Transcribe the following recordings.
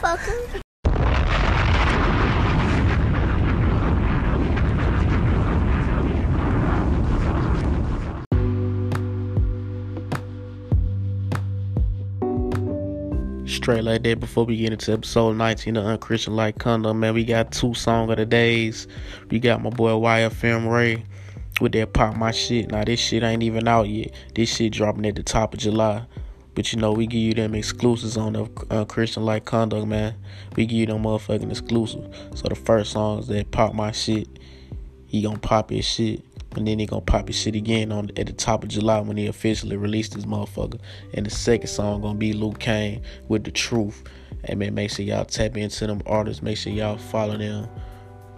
motherfucker. Straight like that before we get into episode 19 of Unchristian Like Conduct, man. We got two song of the days. We got my boy YFM Ray with that Pop My Shit. Now, this shit ain't even out yet. This shit dropping at the top of July. But you know, we give you them exclusives on the uh, Unchristian Like Conduct, man. We give you them motherfucking exclusive. So the first song is that Pop My Shit. He gonna pop his shit. And then he gonna pop his shit again on at the top of July when he officially released this motherfucker. And the second song gonna be Luke Kane with the truth. And man, make sure y'all tap into them artists. Make sure y'all follow them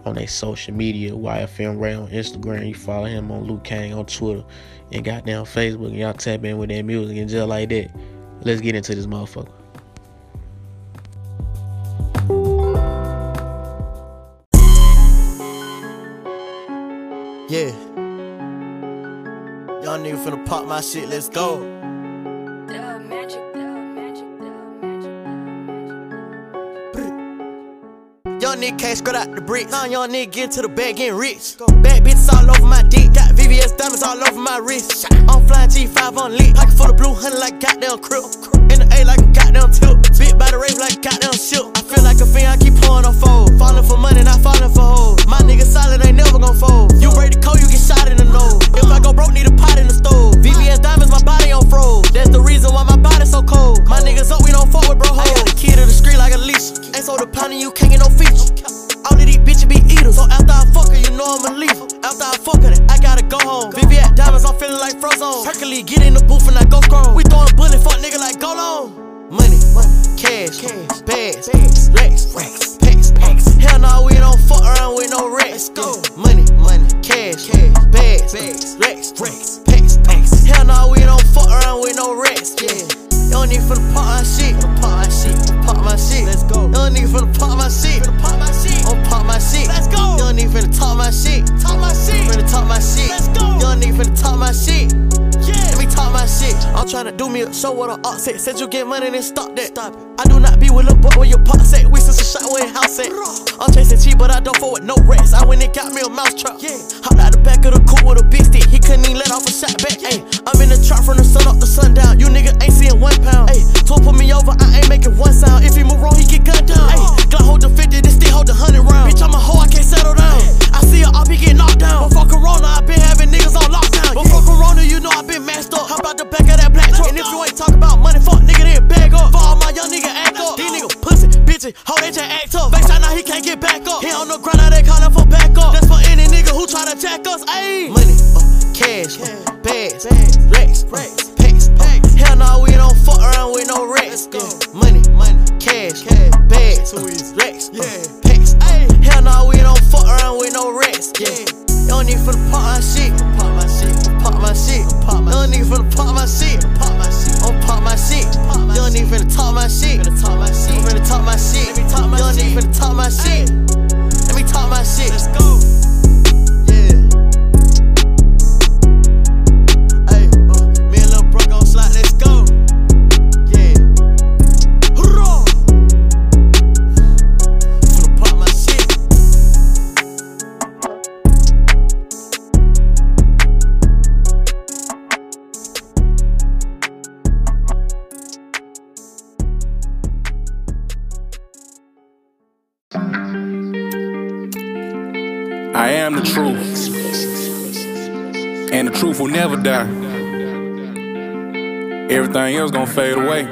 on their social media. YFM Ray on Instagram. You follow him on Luke Kane on Twitter. And goddamn Facebook. And y'all tap in with that music and just like that. Let's get into this motherfucker. Yeah. Y'all nigga finna pop my shit, let's go. Young nigga can't spread out the bricks. Now young nigga get to the bag getting rich. Bad bitches all over my dick. VVS diamonds all over my wrist. I'm flying G5 on lit. Pocket full of blue honey like goddamn crib. In the A like a goddamn tip. Bit by the rave like goddamn shit. I feel like a fiend, I keep pouring on fold. Falling for money, not falling for hoes. My nigga solid, ain't never gon' fold. You break the code, you get shot in the nose. If I go broke, need a pot in the stove. VVS diamonds, my body on froze. That's the reason why my body so cold. My niggas up, we don't fuck with bro hoes. I got the key to the street like a leash. Ain't sold the pound you can't get no feature. All of these bitches be eaters. So after I fuck her, you know I'ma leave her. After I fuck her, I gotta go home. VVS diamonds, I'm feeling like Frozone. Hercules, get in the booth and I go chrome. We throwing bullet, fuck nigga like go long. Money, money, cash, cash, bags, bags, racks, racks, packs, packs. Hell no, we don't fuck around with no racks. Go. Money, money, cash, cash, bags, bags, racks, racks, packs, packs. Hell no, we don't fuck around with no racks. Yeah. You don't need for the pop my shit, pop my shit, pop my shit. Let's go. You don't need for the pop my shit, pop my shit, talk my shit. The talk my shit. Let's go. You don't need for the talk my shit. Yeah. Let me talk my shit. I'm tryna do me a show with a offset. Said you get money, then stop that. Stop it. I do not be with a boy where your pot set. We since a shot where house at. I'm chasing cheap, but I don't fuck with no rats. I went and got me a mouse trap. Yeah. Hopped out the back of the coupe with a big stick. He couldn't even let off a shot back. Ayy, I'm in the trap from the sun up to sundown. You nigga ain't seeing one pound. Ayy, tour put me over, I ain't making one sound. If he move wrong, he get gunned down. Ayy, Glock hold the 50, this stick hold the 100 round. Bitch, I'm a hoe, I can't settle down. I see a op, he get knocked down. Before Corona, I been having niggas on lockdown. Before Corona, you know I been messed up. Out the back of that black truck. And if you ain't talk about money, fuck nigga, then bag up. For all my young nigga act up. These niggas pussy, bitches, hoe they just act up. Backside now he can't get back up. He on the ground, now they callin' for back up. That's for any nigga who try to attack us. Ayy, money, uh, cash, uh, bags, uh, racks, uh, uh. racks, packs, packs. Hell no, we don't fuck around with no racks. Yeah. Money, money, cash, bags, racks, yeah, packs. Ayy, hell no, we don't fuck around with no racks. Yeah. You don't need for the pop my shit, my shit, pop my shit, pop my. You don't need for the pop my shit, pop my shit, oh pop my shit. You don't need for the talk my shit, talk my shit, for the talk my shit. Let me talk my you don't need for the talk my shit. Let me talk my shit. Let's go. Am the truth. And the truth will never die. Everything else gonna fade away.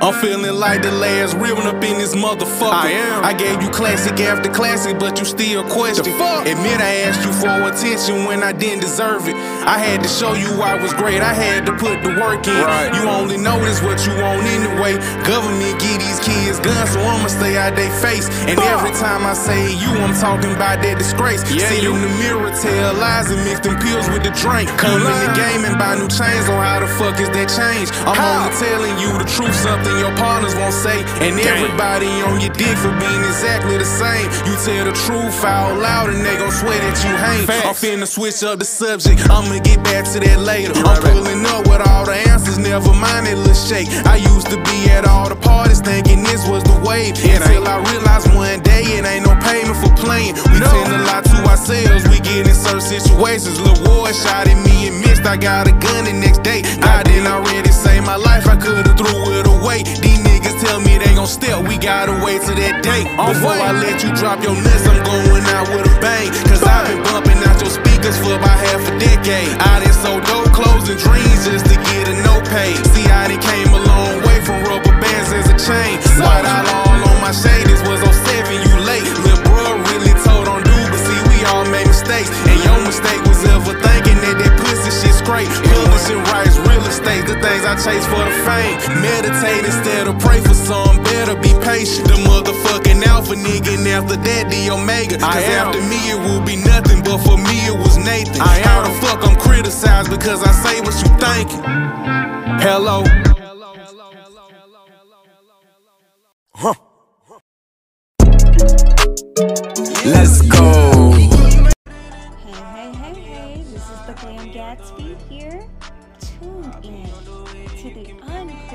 I'm feeling like the last ribbon up in this motherfucker. I am. I gave you classic after classic, but you still question. Admit I asked you for attention when I didn't deserve it. I had to show you why I was great. I had to put the work in. Right. You only notice what you want anyway. Government give these kids guns, so I'ma stay out they face. And every time I say you, I'm talking about that disgrace. Yeah, Sit you- in the mirror, tell lies and mix them pills with the drink. Come in the game and buy new chains on how the fuck is that change? I'm How? only telling you the truth, something your partners won't say. And everybody on your dick for being exactly the same. You tell the truth out loud and they gon' swear that you hate. I'm finna switch up the subject, I'ma get back to that later. I'm pulling up with all the answers, never mind that little shake. I used to be at all the parties thinking this was the wave. Until I realized one day it ain't no payment for playing. We tend to lie to ourselves, we get in certain situations. Lil' boy shot at me and missed, I got a gun the next day. God didn't already save my life, I could've threw it away. These niggas tell me they gon' step, we gotta wait till that day. Before I let you drop your nuts, I'm going out with a bang. Cause I've been bumping out your speakers for about half a decade. I done sold dope clothes and dreams just to get a no pay. See, I done came a long way from rubber bands as a chain. White out all on my shade, this was 07, you late. Lil' bro really told on dude, but see, we all made mistakes. And your mistake was ever thinking that that pussy shit straight. Publishing rights, real estate, the things I chase for the fame. Meditate instead of pray for some better, be patient. The motherfucking alpha nigga, and after that, the omega. Cause after me, it will be nothing, but for me, it was Nathan. I How the fuck I'm criticized because I say what you thinking? Hello. Hello hello hello let's go. Hey, hey, hey, hey, this is the Glam Gatsby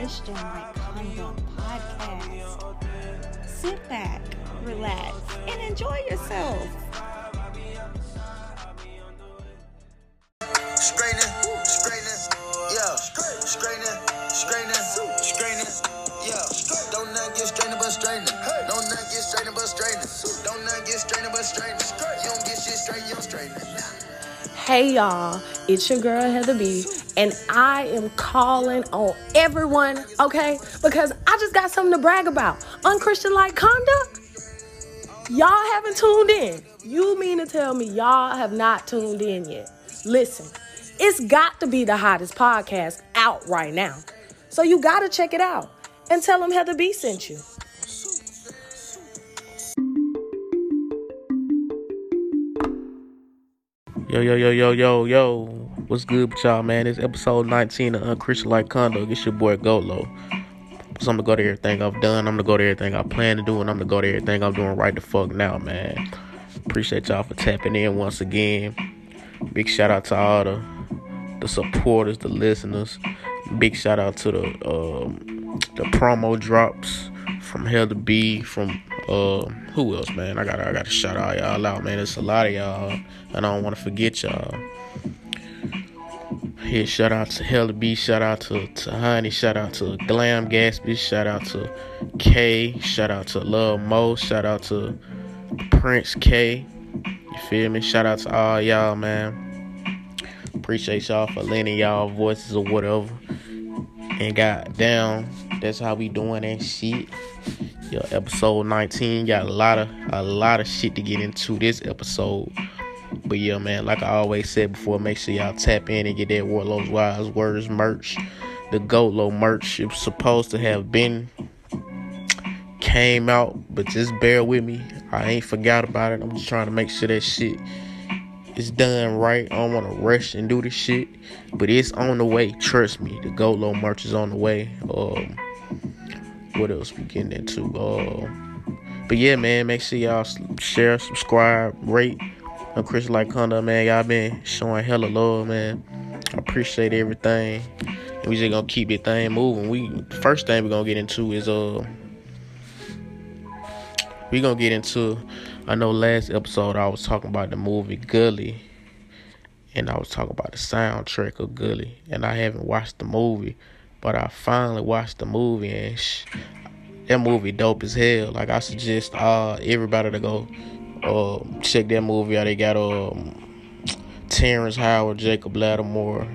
Unchristian Like Conduct podcast. Sit back, relax, and enjoy yourself. Straightening, straightening, yeah. Straightening, straightening, straightening, yeah. Don't not get straightening but straightening. Don't not get straightening but straightening. Don't not get straightening but straightening. You don't get shit straight, you don't straighten it. Hey y'all, it's your girl Heather B, and I am calling on everyone, okay? Because I just got something to brag about. Unchristian like conduct? Y'all haven't tuned in. You mean to tell me y'all have not tuned in yet? Listen, it's got to be the hottest podcast out right now. So you gotta check it out and tell them Heather B sent you. Yo, yo, yo, yo, yo, yo. What's good with y'all, man? It's episode 19 of Unchristian Like Condo. It's your boy Golo. So I'm gonna go to everything I've done. I'm gonna go to everything I plan to do, and I'm gonna go to everything I'm doing right the fuck now, man. Appreciate y'all for tapping in once again. Big shout out to all the the supporters, the listeners. Big shout out to the um, the promo drops from Heather B, from uh, who else, man? I gotta I gotta shout out y'all out, man. It's a lot of y'all, and I don't want to forget y'all. Here, shout out to Heather B, shout out to, Honey, shout out to Glam Gatsby, shout out to K, shout out to Love Mo, shout out to Prince K. You feel me? Shout out to all y'all, man. Appreciate y'all for lending y'all voices or whatever. And goddamn, that's how we doing that shit. Yo, episode 19 got a lot of a lot of shit to get into this episode. But yeah, man, like I always said before, make sure y'all tap in and get that Warlord's Wise Words merch. The Goat Low merch. It was supposed to have been came out, but just bear with me. I ain't forgot about it. I'm just trying to make sure that shit is done right. I don't want to rush and do this shit, but it's on the way. Trust me, the Goat Low merch is on the way. Um, what else we getting into? Uh, but yeah, man, make sure y'all share, subscribe, rate. I'm Chris Conduct, man. Y'all been showing hella love, man. I appreciate everything. And we just gonna keep this thing moving. We first thing we're gonna get into is uh we gonna get into I know last episode I was talking about the movie Gully and I was talking about the soundtrack of Gully and I haven't watched the movie but I finally watched the movie and sh- that movie dope as hell like I suggest uh everybody to go uh, check that movie out they got um Terrence Howard Jacob Lattimore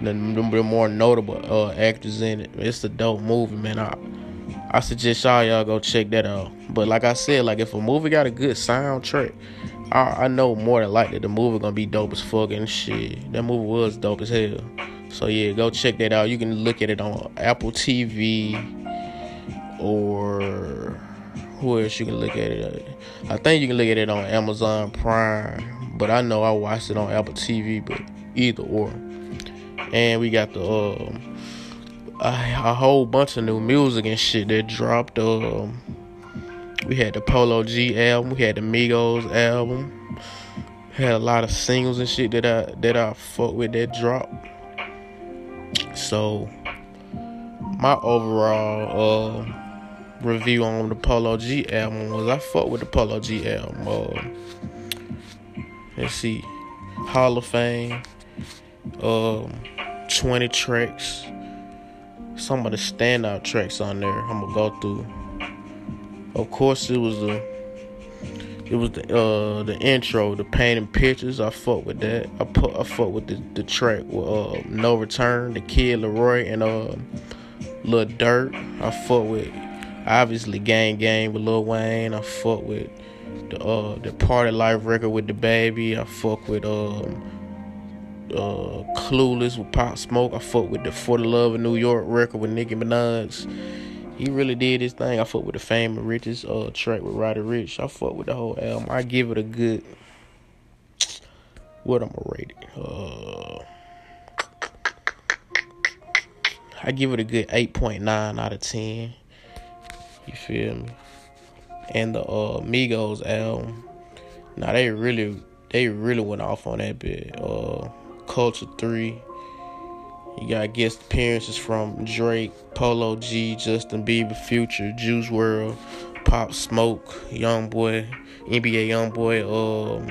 the, the more notable uh actors in it it's a dope movie man I I suggest y'all y'all go check that out. But like I said, like if a movie got a good soundtrack, I, I know more than likely the movie gonna be dope as fuck and shit. That movie was dope as hell. So yeah, go check that out. You can look at it on Apple TV or who else you can look at it? I think you can look at it on Amazon Prime, but I know I watched it on Apple TV. But either or, and we got the um, a, a whole bunch of new music and shit that dropped. Um, we had the Polo G album, we had the Migos album, had a lot of singles and shit that I that I fuck with that dropped. So my overall uh, review on the Polo G album was I fuck with the Polo G album. Uh, let's see, Hall of Fame, um, 20 tracks. Some of the standout tracks on there I'm gonna go through. Of course, it was the it was the uh the intro, the painting pictures. I fuck with that. I put I fuck with the, the track with uh No Return, the Kid LAROI and uh Lil Durk. I fuck with obviously Gang Gang with Lil Wayne. I fuck with the uh the Party Life record with DaBaby. I fuck with um uh Clueless with Pop Smoke. I fuck with the For the Love of New York record with Nicki Minaj he really did his thing. I fuck with the Fame and Riches uh track with Roddy Ricch. I fuck with the whole album. I give it a good what I'm gonna rate it. Uh I give it a good eight point nine out of ten. You feel me? And the uh Migos album. Now they really they really went off on that bit. Uh Culture Three. You got guest appearances from Drake, Polo G, Justin Bieber, Future, Juice WRLD, Pop Smoke, Young Boy, NBA Young Boy, um,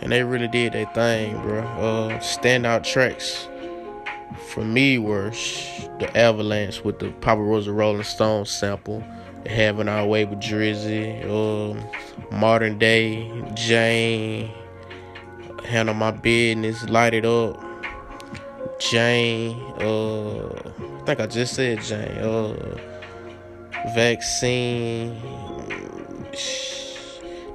and they really did their thing, bro. Uh, standout tracks for me were the Avalanche with the Papa Rosa Rolling Stone sample, Having Our Way with Drizzy, um, Modern Day, Jane, Handle My Business, Light It Up. Jane, uh, I think I just said Jane, uh, vaccine.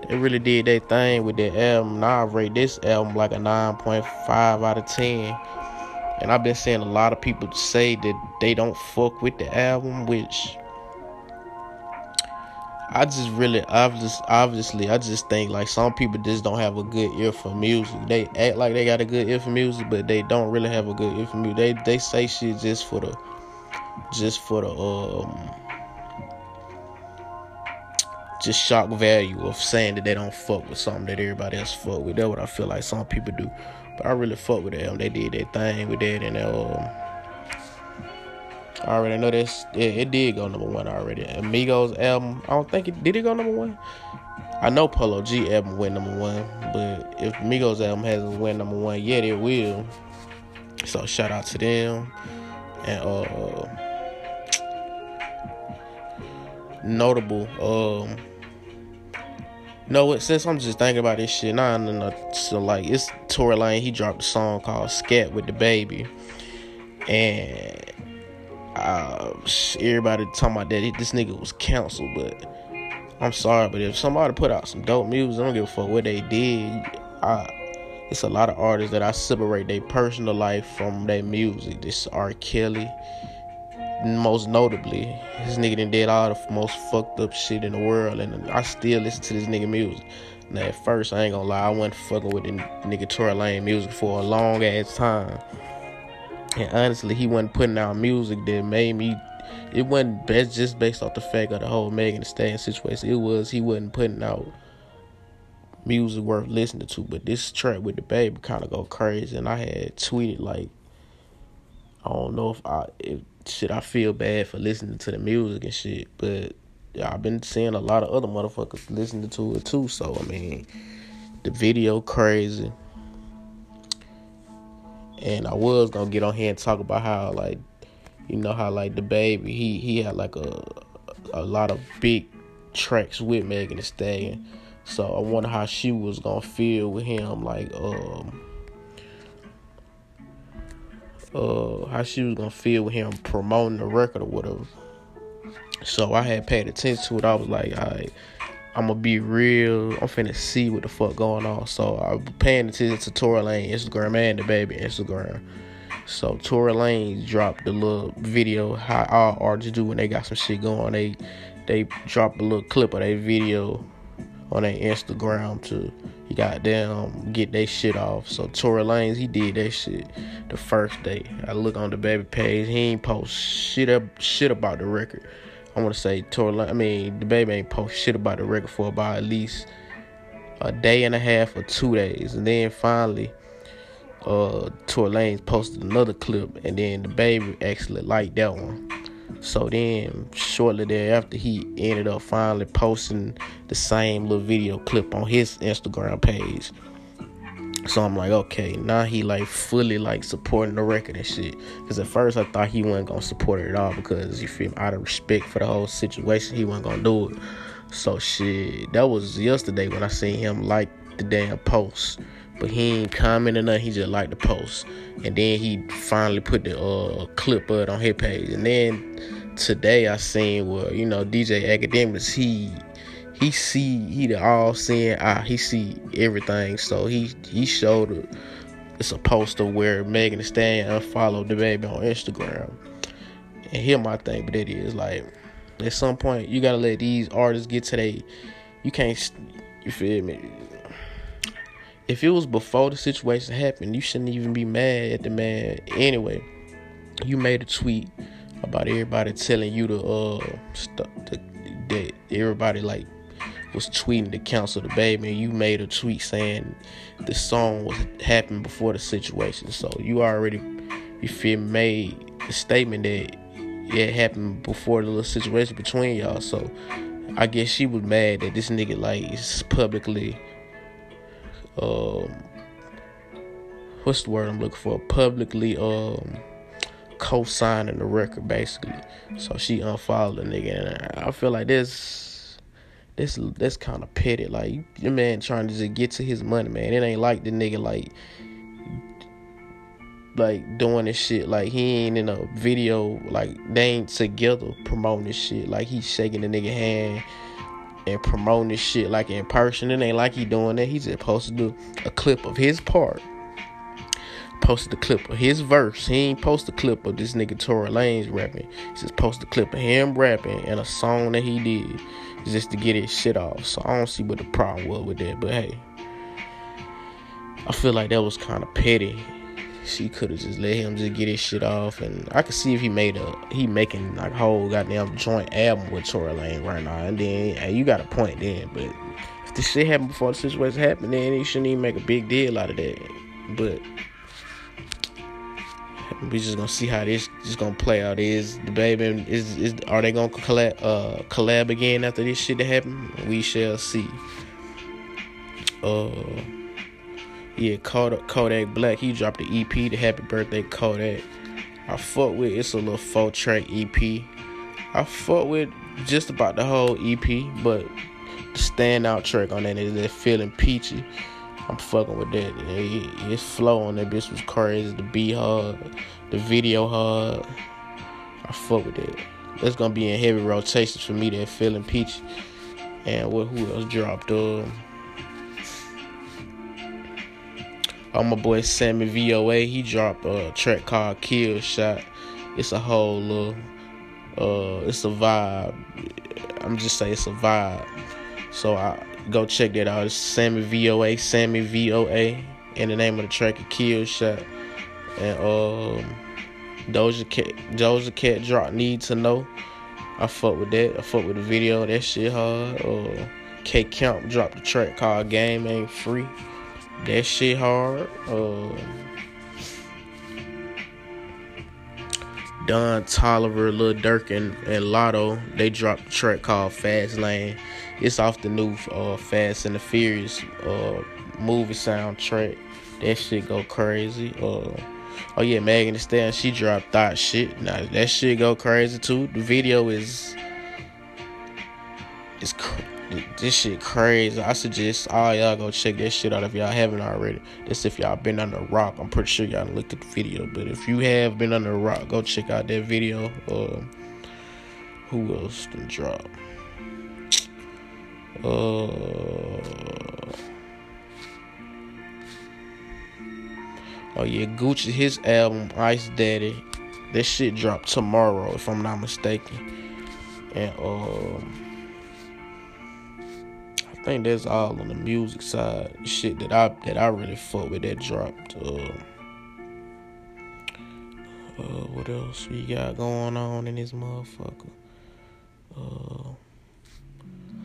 They really did their thing with that album. Now I rate this album like a 9.5 out of 10. And I've been seeing a lot of people say that they don't fuck with the album, which I just really, obviously, obviously, I just think like some people just don't have a good ear for music. They act like they got a good ear for music, but they don't really have a good ear for music. They they say shit just for the, just for the um, just shock value of saying that they don't fuck with something that everybody else fuck with. That's what I feel like some people do. But I really fuck with them. They did their thing with that, and um. I already know this. It, it, did go number one already. Amigos album. I don't think it did. It go number one. I know Polo G album went number one, but if Amigos album hasn't went number one yet, it will. So shout out to them and uh notable. Um, no, what? Since I'm just thinking about this shit, nah, nah, nah. So like, it's Tory Lanez. He dropped a song called "Scat" with DaBaby, and uh, everybody talking about that this nigga was canceled, but I'm sorry, but if somebody put out some dope music, I don't give a fuck what they did. I, it's a lot of artists that I separate their personal life from their music. This R. Kelly, most notably, this nigga done did all the most fucked up shit in the world, and I still listen to this nigga music. Now, at first, I ain't gonna lie, I wasn't fucking with the nigga Tory Lanez music for a long ass time. And honestly, he wasn't putting out music that made me. It wasn't best just based off the fact of the whole Megan Stallion situation. It was he wasn't putting out music worth listening to. But this track with DaBaby kind of go crazy, and I had tweeted like, I don't know if I shit I feel bad for listening to the music and shit, but I've been seeing a lot of other motherfuckers listening to it too. So I mean, the video crazy. And I was gonna get on here and talk about how like you know how like DaBaby he he had like a a lot of big tracks with Megan Thee Stallion. So I wonder how she was gonna feel with him like um uh how she was gonna feel with him promoting the record or whatever. So I had paid attention to it. I was like, all right, I'm gonna be real. I'm finna see what the fuck going on. So I'm paying attention to Tory Lanez Instagram and DaBaby Instagram. So Tory Lanez dropped the little video how all artists do when they got some shit going. They they drop a little clip of their video on their Instagram to you goddamn get that shit off. So Tory Lanez he did that shit the first day. I look on DaBaby page, he ain't post shit up shit about the record. I wanna say Tory Lanez, I mean DaBaby ain't post shit about the record for about at least a day and a half or two days. And then finally uh Tory Lanez posted another clip and then DaBaby actually liked that one. So then, shortly thereafter, he ended up finally posting the same little video clip on his Instagram page. So I'm like, okay, now he like fully like supporting the record and shit. Cause at first I thought he wasn't gonna support it at all because you feel me, out of respect for the whole situation, he wasn't gonna do it. So shit, that was yesterday when I seen him like the damn post. But he ain't commenting nothing, he just liked the post. And then he finally put the uh, clip it on his page. And then today I seen where, you know, DJ Akademiks he he see he the all seeing eye. He see everything. So he he showed a, it's a poster where Megan is Thee Stallion unfollowed baby on Instagram. And here my thing, but it is like at some point you gotta let these artists get to they you can't you feel me if it was before the situation happened, you shouldn't even be mad at the man anyway. You made a tweet about everybody telling you to uh st- the, that everybody like was tweeting to cancel DaBaby and you made a tweet saying the song was happened before the situation. So you already you feel made the statement that it happened before the little situation between y'all. So I guess she was mad that this nigga like is publicly um what's the word I'm looking for? Publicly um co-signing the record basically. So she unfollowed the nigga and I feel like this this that's kind of petty. Like your man trying to just get to his money, man. It ain't like the nigga like like doing this shit. Like he ain't in a video. Like they ain't together promoting this shit. Like he's shaking the nigga hand and promoting this shit like in person. It ain't like he doing that. He just posted a, a clip of his part. Posted a clip of his verse. He ain't post a clip of this nigga Tory Lanez rapping. He just posted a clip of him rapping and a song that he did just to get his shit off. So I don't see what the problem was with that. But hey, I feel like that was kind of petty. She could have just let him just get his shit off, and I could see if he made a he making like whole goddamn joint album with Tory Lanez right now, and then hey, you got a point then. But if this shit happened before the situation happened, then he shouldn't even make a big deal out of that. But we just gonna see how this is gonna play out. Is DaBaby is is are they gonna collab uh collab again after this shit that happened? We shall see. Uh yeah, Kodak, Kodak Black, he dropped the EP, the Happy Birthday Kodak. I fuck with it's a little four track EP. I fuck with just about the whole EP, but the standout track on that is that feeling peachy. I'm fucking with that. His flow on that bitch was crazy. The beat hard, the video hard. I fuck with that. That's gonna be in heavy rotation for me. That feeling peachy. And what? Who else dropped? Um. Oh, my boy Sammy VOA, he dropped a track called Kill Shot. It's a whole little, uh, it's a vibe. I'm just saying it's a vibe. So I go check that out. It's Sammy VOA, Sammy VOA, and the name of the track is Kill Shot. And um, Doja Cat, Doja Cat drop Need to Know. I fuck with that. I fuck with the video. That shit hard. Uh, K Camp dropped the track called Game Ain't Free. That shit hard. Uh, Don Toliver, Lil Durk, and, and Latto, they dropped a track called Fast Lane. It's off the new uh, Fast and the Furious uh, movie soundtrack. That shit go crazy. Uh, oh yeah, Megan Thee Stallion, she dropped that Shit. Now that shit go crazy too. The video is is cr- this shit crazy. I suggest all y'all go check that shit out if y'all haven't already. This if y'all been under the rock. I'm pretty sure y'all looked at the video. But if you have been under the rock, go check out that video. Uh, who else done drop? Uh, oh yeah, Gucci his album Ice Daddy. That shit dropped tomorrow if I'm not mistaken. And um. Think that's all on the music side. Shit that I that I really fuck with that dropped. Uh, uh, what else we got going on in this motherfucker? Uh,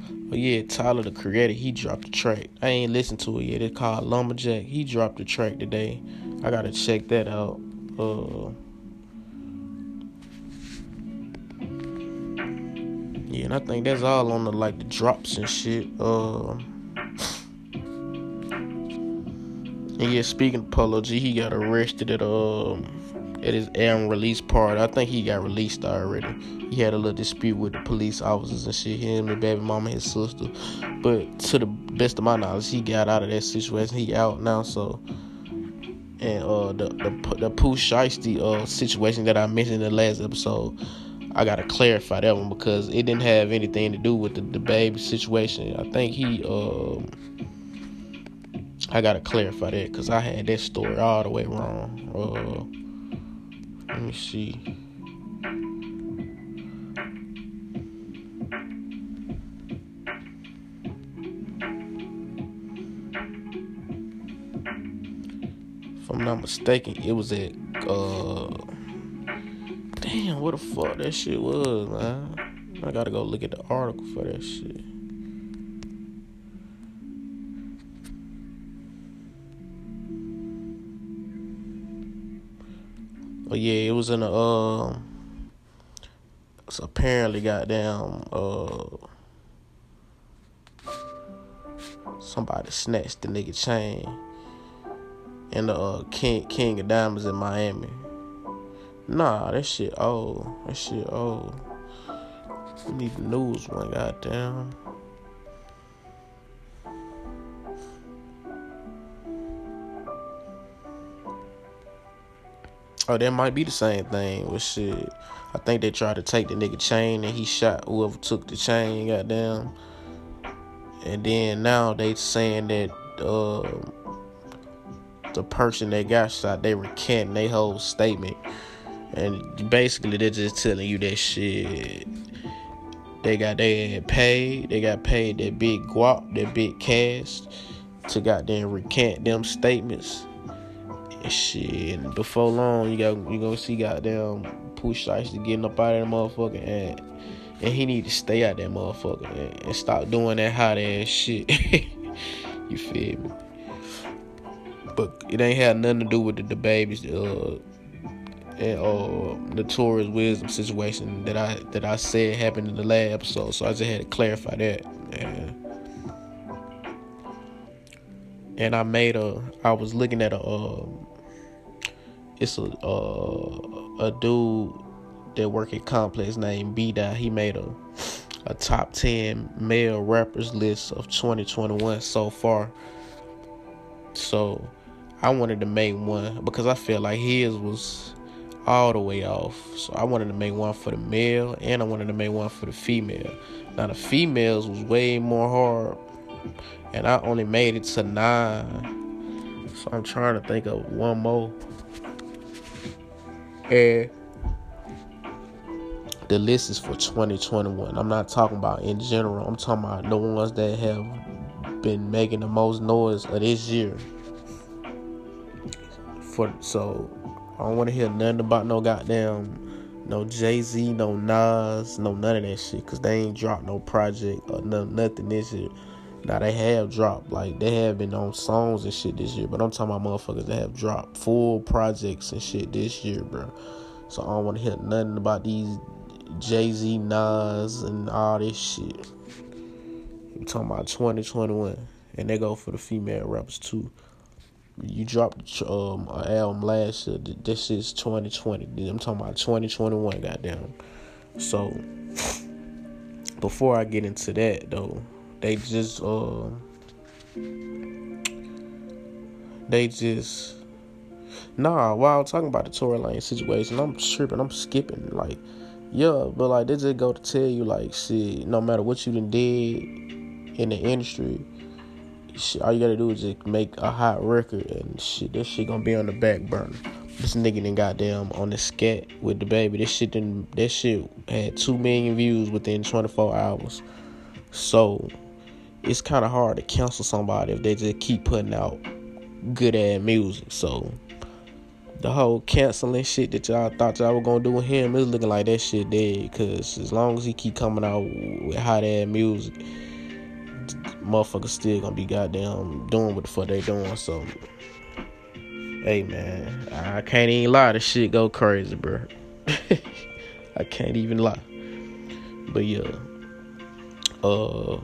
but yeah, Tyler the Creator, he dropped a track. I ain't listened to it yet. It's called Lumberjack. He dropped a track today. I gotta check that out. Uh, yeah, and I think that's all on the like the drops and shit. Uh, and yeah, speaking of Polo G, he got arrested at um at his album release party. I think he got released already. He had a little dispute with the police officers and shit. Him and baby mama, his sister. But to the best of my knowledge, he got out of that situation. He out now, so. And uh, the the the Pooh Shiesty uh situation that I mentioned in the last episode, I gotta clarify that one because it didn't have anything to do with the, DaBaby situation. I think he um. I gotta clarify that because I had that story all the way wrong. Uh, let me see. If I'm not mistaken, it was at uh damn what the fuck that shit was, man. I gotta go look at the article for that shit. But yeah, it was in a uh, it's apparently goddamn uh somebody snatched the nigga chain in the uh, King King of Diamonds in Miami. Nah, that shit old. That shit old. We need the news one, goddamn. Oh, that might be the same thing with shit. I think they tried to take the nigga chain and he shot whoever took the chain, goddamn. And then now they saying that uh, the person that got shot, they recanting their whole statement. And basically they're just telling you that shit. They got they paid, they got paid that big guap, that big cash to goddamn recant them statements And shit, and before long, you got you gonna see goddamn push to getting up out of that motherfucker, and and he need to stay out that motherfucker and, and stop doing that hot ass shit. you feel me? But it ain't had nothing to do with the, the babies, uh, and uh, notorious wisdom situation that I that I said happened in the last episode. So I just had to clarify that. And, and I made a. I was looking at a. Um, it's a uh, a dude that work at Complex named B Dot. He made a a top ten male rappers list of 2021 so far. So I wanted to make one because I felt like his was all the way off. So I wanted to make one for the male and I wanted to make one for the female. Now the females was way more hard and I only made it to nine. So I'm trying to think of one more. And the list is for 2021. I'm not talking about in general. I'm talking about the ones that have been making the most noise of this year. For so I don't want to hear nothing about no goddamn no Jay Z, no Nas, no none of that shit, cause they ain't dropped no project or no nothing this year. Now they have dropped, like they have been on songs and shit this year, but I'm talking about motherfuckers that have dropped full projects and shit this year, bro. So I don't want to hear nothing about these Jay Z, Nas, and all this shit. I'm talking about 2021, and they go for the female rappers too. You dropped um, an album last year. This is 2020. I'm talking about 2021. Goddamn. So before I get into that though they just uh they just nah while talking about the Tory Lanez situation I'm tripping I'm skipping like yeah but like they just go to tell you like shit no matter what you done did in the industry shit, all you gotta do is just make a hot record and shit this shit gonna be on the back burner this nigga done goddamn on the scat with DaBaby this shit done that shit had two million views within 24 hours so it's kind of hard to cancel somebody if they just keep putting out good ass music. So the whole canceling shit that y'all thought y'all were gonna do with him is looking like that shit dead. Cause as long as he keep coming out with hot ass music, motherfuckers still gonna be goddamn doing what the fuck they doing. So, hey man, I can't even lie. The shit go crazy, bro. I can't even lie. But yeah, uh,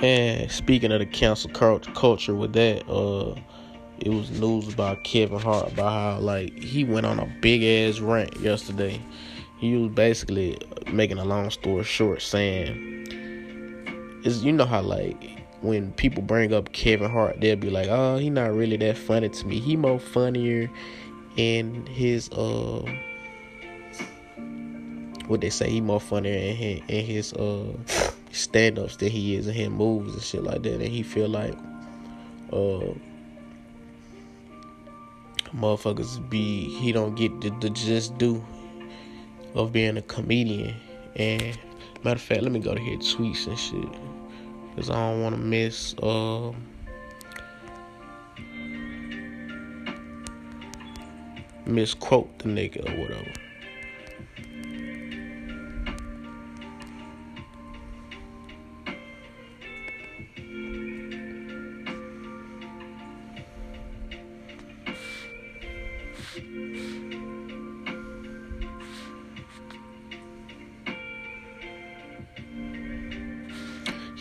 and speaking of the cancel culture with that, uh it was news about Kevin Hart about how like he went on a big ass rant yesterday. He was basically making a long story short saying is you know how like when people bring up Kevin Hart, they'll be like, "Oh, he not really that funny to me. He more funnier in his uh, what they say. He more funnier in his, in his uh stand-ups than he is in his moves and shit like that. And he feel like uh." motherfuckers be he don't get the, the just due of being a comedian. And matter of fact, let me go to his tweets and shit, cause I don't want to miss. Uh, misquote the nigga or whatever.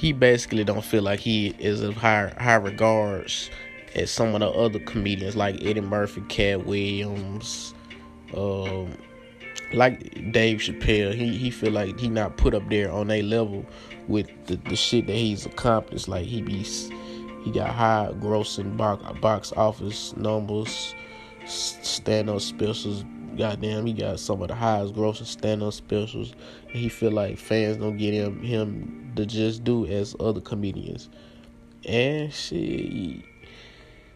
He basically don't feel like he is of high high regards as some of the other comedians like Eddie Murphy, Katt Williams, um, like Dave Chappelle. He he feel like he not put up there on a level with the, the shit that he's accomplished. Like he be he got high grossing box box office numbers, stand up specials. Goddamn, he got some of the highest grossing stand up specials. And he feel like fans don't get him him to just do as other comedians. And shit,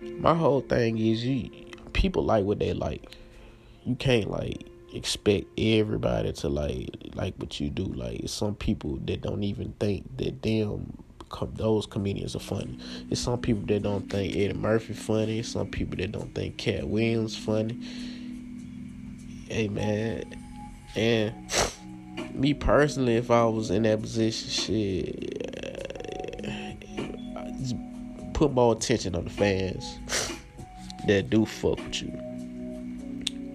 my whole thing is you people like what they like. You can't like expect everybody to like like what you do. Like some people that don't even think that them those comedians are funny. It's some people that don't think Eddie Murphy funny. Some people that don't think Katt Williams funny. Hey man, and me personally, if I was in that position, shit, put more attention on the fans that do fuck with you.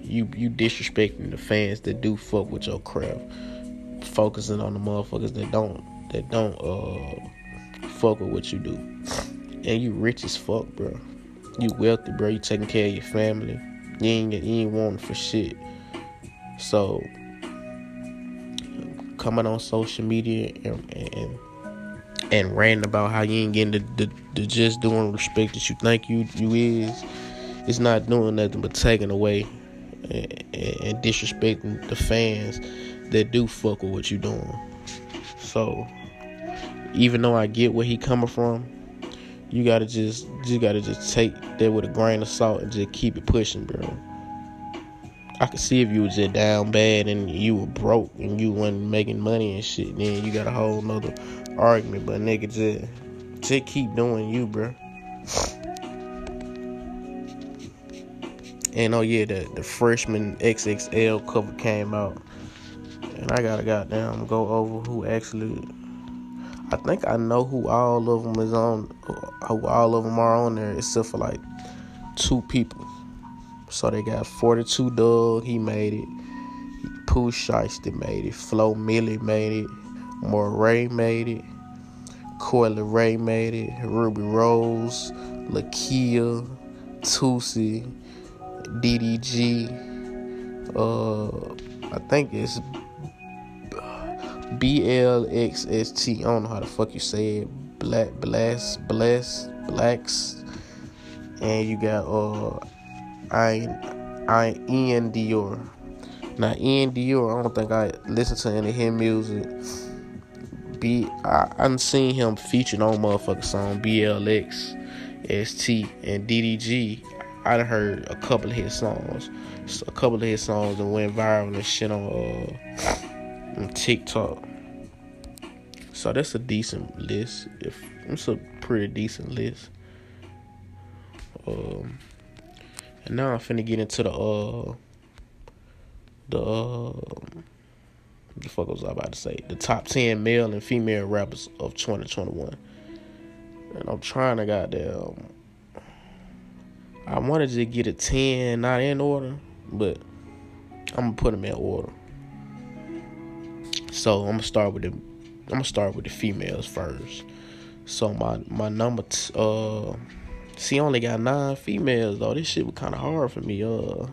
You you disrespecting the fans that do fuck with your craft, focusing on the motherfuckers that don't that don't uh fuck with what you do. And you rich as fuck, bro. You wealthy, bro. You taking care of your family. You ain't you ain't wanting for shit. So coming on social media and and, and ranting about how you ain't getting the, the, the just doing respect that you think you you is, it's not doing nothing but taking away and, and disrespecting the fans that do fuck with what you doing. So even though I get where he coming from, you gotta just you gotta just take that with a grain of salt and just keep it pushing, bro. I could see if you was just down bad and you were broke and you wasn't making money and shit. Then you got a whole nother argument. But nigga, just just keep doing you, bro. And oh yeah, the the freshman XXL cover came out, and I gotta goddamn go over who actually. I think I know who all of them is on, who all of them are on there, except for like two people. So they got 42 Dugg, he made it. Pooh Shiesty made it. Flo Milli made it. Morray made it. Coi Leray made it. Rubi Rose, Lakeyah, Toosii, DDG. Uh, I think it's BLXST. I don't know how the fuck you say it. Black, blast, bless, blacks. And you got uh I I Iann Dior. Now Iann Dior, I don't think I listen to any of his music. B I I seen him featured on motherfucking song BLX, ST, and DDG. I done heard a couple of his songs. A couple of his songs that went viral and shit on uh on TikTok. So that's a decent list. If it's a pretty decent list. Um, and now I'm finna get into the uh the uh the fuck was I about to say? The top ten male and female rappers of 2021. And I'm trying to goddamn. I wanted to get a ten, not in order, but I'm gonna put them in order. So I'm gonna start with the I'm gonna start with the females first. So my my number t- uh see I only got nine females though. This shit was kind of hard for me. Uh,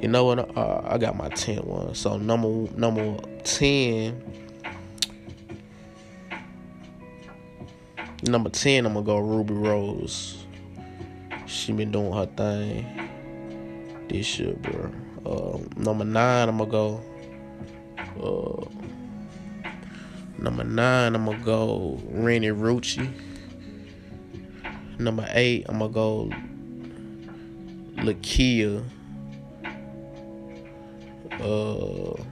you know what? Uh, I got my 10 one. So number number ten. Number ten, I'm gonna go Rubi Rose. She been doing her thing this year, bro. Uh, number nine, I'm gonna go. Uh, number nine, I'm gonna go Renni Rucci. Number eight, I'm gonna go Lakeyah. Uh,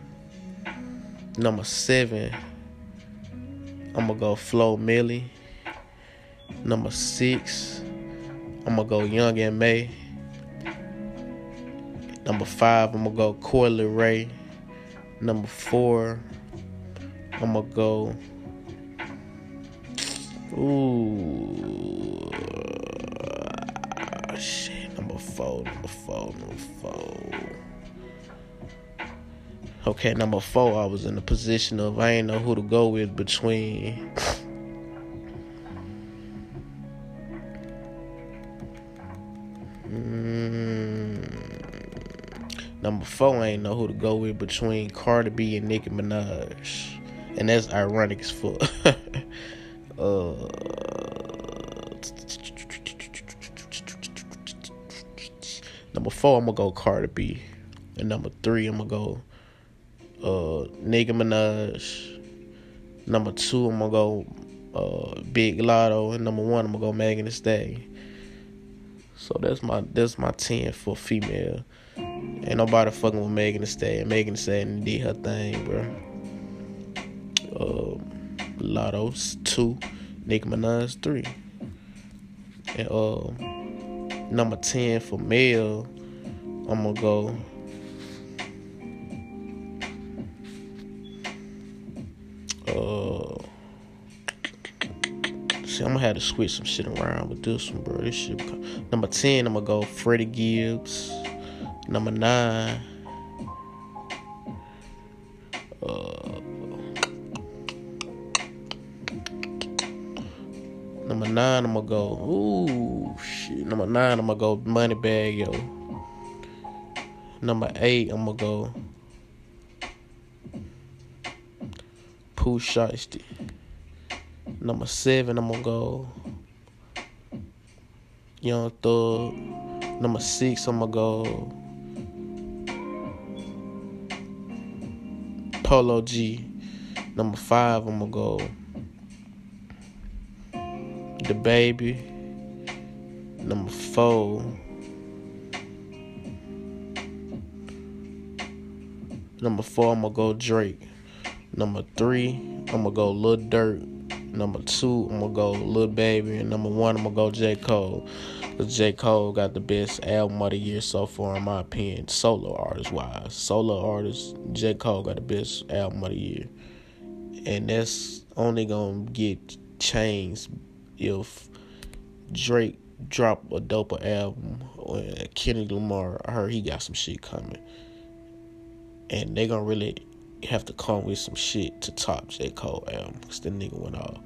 number seven, I'm gonna go Flo Milli. Number six, I'm gonna go Young M.A. Number five, I'm gonna go Coi Leray. Number four, I'm gonna go. Ooh, four, number four, number four. Okay, number four, I was in the position of I ain't know who to go with between. Mm, number four, I ain't know who to go with between Cardi B and Nicki Minaj, and that's ironic as fuck. uh, number four, I'm gonna go Cardi B, and number three, I'm gonna go uh, Nicki Minaj. Number two, I'm gonna go uh, Big Latto, and number one, I'm gonna go Megan Thee Stallion. So that's my that's my ten for female. Ain't nobody fucking with Megan Thee Stallion. Megan Thee Stallion did her thing, bro. Um, Latto's two, Nicki Minaj three, and uh, number ten for male, I'm gonna go. Uh, see, I'm gonna have to switch some shit around with this one, bro. This shit. Number ten, I'm gonna go Freddie Gibbs. Number nine. Uh, number nine, I'm gonna go. Ooh, shit. Number nine, I'm gonna go Moneybagg Yo. Number eight, I'm gonna go. Pooh Shiesty. Number seven, I'm gonna go Young Thug. Number six, I'm gonna go Polo G. Number five, I'm gonna go DaBaby. Number four. Number four, I'm gonna go Drake. Number three, I'm gonna go Lil Durk. Number two, I'm gonna go Lil Baby. And number one, I'm gonna go J. Cole. Cause J. Cole got the best album of the year so far, in my opinion, solo artist wise. Solo artist, J. Cole got the best album of the year. And that's only gonna get changed if Drake drop a doper album or Kendrick Lamar. I heard he got some shit coming. And they gonna really have to come with some shit to top J. Cole album because the nigga went off.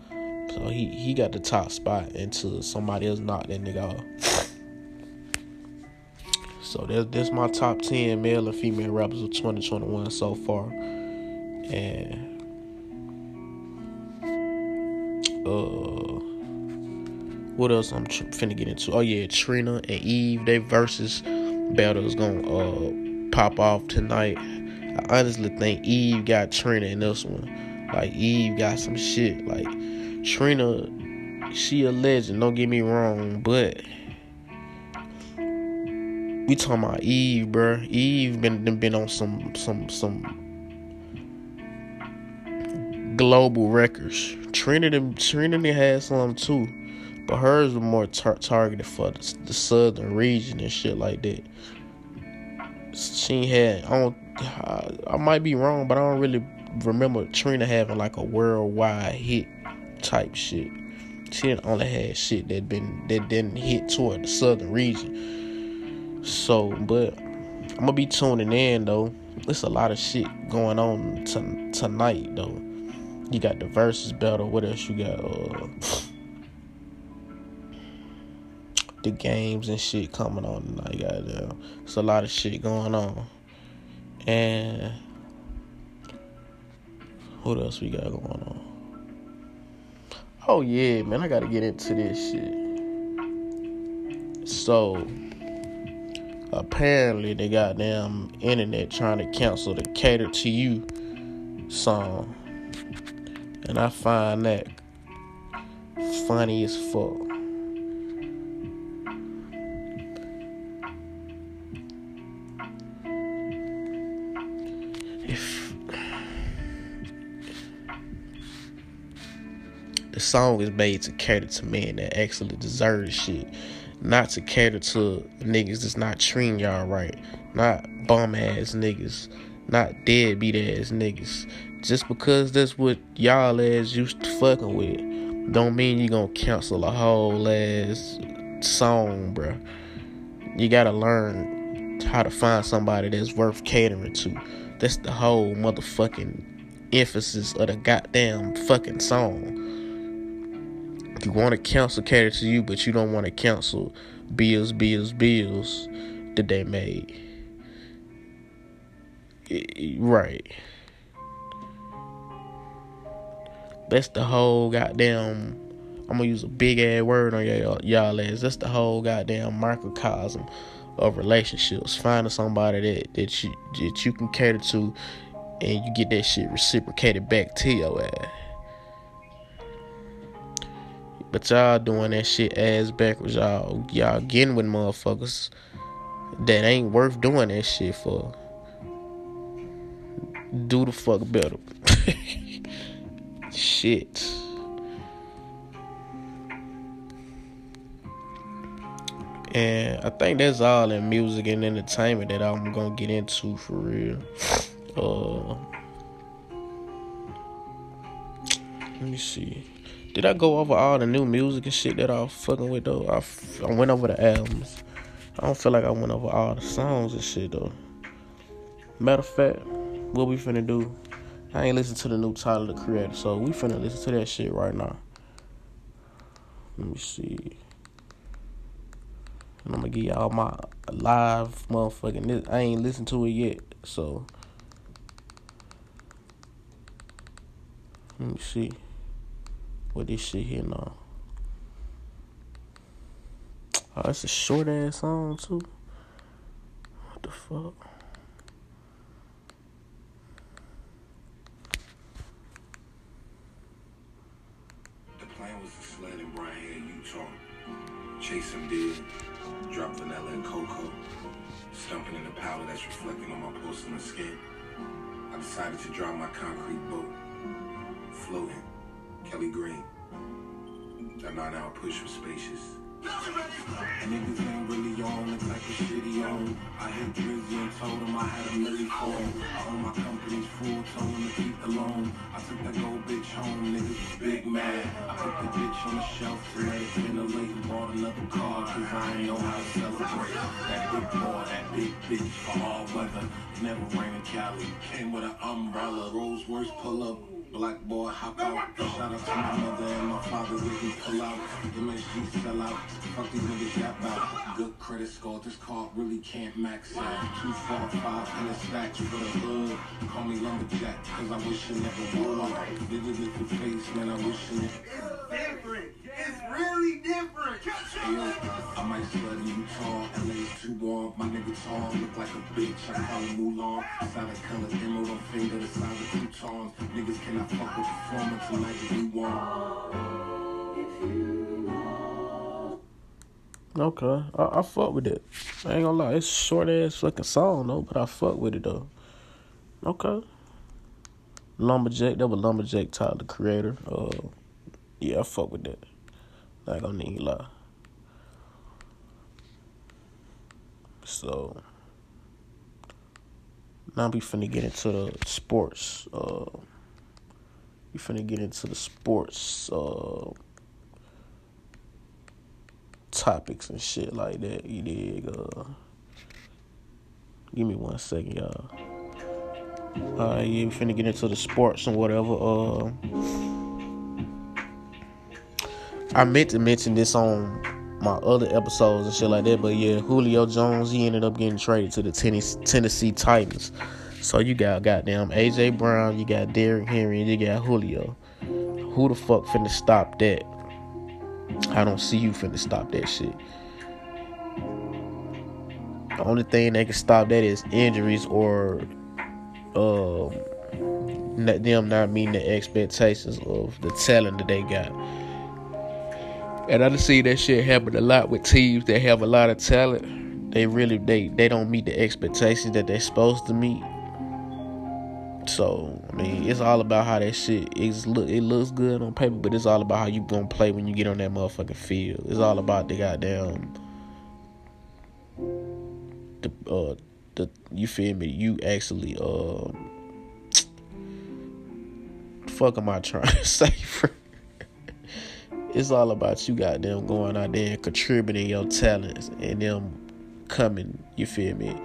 So he, he got the top spot until somebody else knocked that nigga off. So that's that's my top ten male and female rappers of 2021 so far. And uh what else I'm finna get into? Oh yeah, Trina and Eve, they versus battle is gonna uh pop off tonight. I honestly think Eve got Trina in this one. Like Eve got some shit. Like Trina, she a legend. Don't get me wrong, but we talking about Eve, bruh. Eve been been on some some some Global Records. Trinity Trinity has some too, but hers was more tar- targeted for the, the, southern region and shit like that. She had I don't I, I might be wrong, but I don't really remember Trina having like a worldwide hit type shit. She only had shit that been that didn't hit toward the southern region. So, but I'm gonna be tuning in though. There's a lot of shit going on t- tonight though. You got the versus battle. What else you got? Uh, the games and shit coming on tonight. Goddamn, it's a lot of shit going on. And what else we got going on? Oh yeah, man, I gotta get into this shit. So apparently the goddamn internet trying to cancel the cater to you song. And I find that funny as fuck. Song is made to cater to men that actually deserve shit, not to cater to niggas that's not treating y'all right, not bum ass niggas, not deadbeat ass niggas. Just because that's what y'all ass used to fucking with, don't mean you gonna cancel a whole ass song, bruh. You gotta learn how to find somebody that's worth catering to. That's the whole motherfucking emphasis of the goddamn fucking song. You want to counsel cater to you, but you don't want to counsel bills, bills, bills that they made. Right. That's the whole goddamn. I'm gonna use a big ass word on y'all, y'all ass. That's the whole goddamn microcosm of relationships. Finding somebody that that you that you can cater to, and you get that shit reciprocated back to your ass. But y'all doing that shit ass backwards. Y'all y'all getting with motherfuckers that ain't worth doing that shit for. Do the fuck better. shit. And I think that's all in music and entertainment that I'm gonna get into for real. Uh, let me see. Did I go over all the new music and shit that I was fucking with though? I, f- I went over the albums. I don't feel like I went over all the songs and shit though. Matter of fact, what we finna do? I ain't listen to the new Tyler the Creator, so we finna listen to that shit right now. Let me see. And I'm gonna give y'all my live motherfucking. I ain't listened to it yet, so let me see what this shit here now. Oh, it's a short ass song too. What the fuck? The plan was to sled in Brian Head, Utah, chase some deer, drop vanilla and cocoa, stumping in the powder that's reflecting on my porcelain skin. I decided to drive my concrete boat, floating, Kelly Green. That nine hour push was spacious. Niggas ain't really on the like a shit he on. I hit Drizzy and told him I had a million for him. I own my company's full, told him to keep the loan. I took that gold bitch home, niggas was big mad. I put the bitch on the shelf, tonight in the late and bought another car, cause I ain't know how to celebrate. That big boy, that big bitch for all weather. Never rain in Cali, came with an umbrella. Rolls Royce pull up, black boy hop out. Shout out to my mother and my father, can pull out. MSG sell out, fuck these niggas yap out. Good credit score, this car really can't max out. Two, four, five hundred stacks for the hood. Call me lumberjack, cause I wish you never would. Vivid little face, man, I wish I never. It's really different. I might flood in Utah, LA's too warm. My nigga tall, look like a bitch. I call him Mulan. Solid color, emerald on finger, the size of croutons. Niggas cannot fuck with performance tonight if we want. Okay, I, I fuck with it. I ain't gonna lie, it's a short ass fucking song though, but I fuck with it though. Okay. Lumberjack. That was Lumberjack Tyler, the creator. Uh, yeah, I fuck with that. Not gonna need lie. So now we finna get into the sports. Uh, we finna get into the sports uh, topics and shit like that. You dig? Uh, give me one second, y'all. Uh, yeah, we finna get into the sports and whatever. Uh, I meant to mention this on my other episodes and shit like that, but yeah, Julio Jones he ended up getting traded to the Tennessee, Tennessee Titans. So you got goddamn AJ Brown, you got Derrick Henry, and you got Julio. Who the fuck finna stop that? I don't see you finna stop that shit. The only thing that can stop that is injuries or um them not meeting the expectations of the talent that they got. And I just see that shit happen a lot with teams that have a lot of talent. They really they they don't meet the expectations that they're supposed to meet. So I mean, it's all about how that shit is. Look, it looks good on paper, but it's all about how you gonna play when you get on that motherfucking field. It's all about the goddamn the uh the you feel me? You actually uh fuck am I trying to say? For it's all about you goddamn going out there and contributing your talents and them coming. You feel me?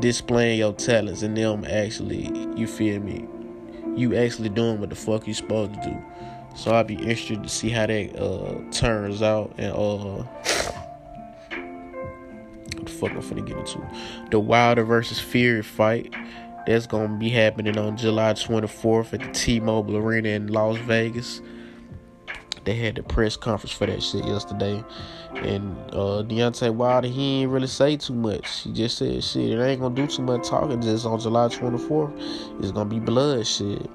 displaying your talents and them actually, you feel me, you actually doing what the fuck you supposed to do. So I'll be interested to see how that uh, turns out and uh what the fuck I'm finna get into. The Wilder versus Fury fight. That's gonna be happening on July 24th at the T-Mobile Arena in Las Vegas. They had the press conference for that shit yesterday. And uh, Deontay Wilder, he ain't really say too much. He just said, shit, it ain't gonna do too much talking just on July 24th. It's gonna be blood shit.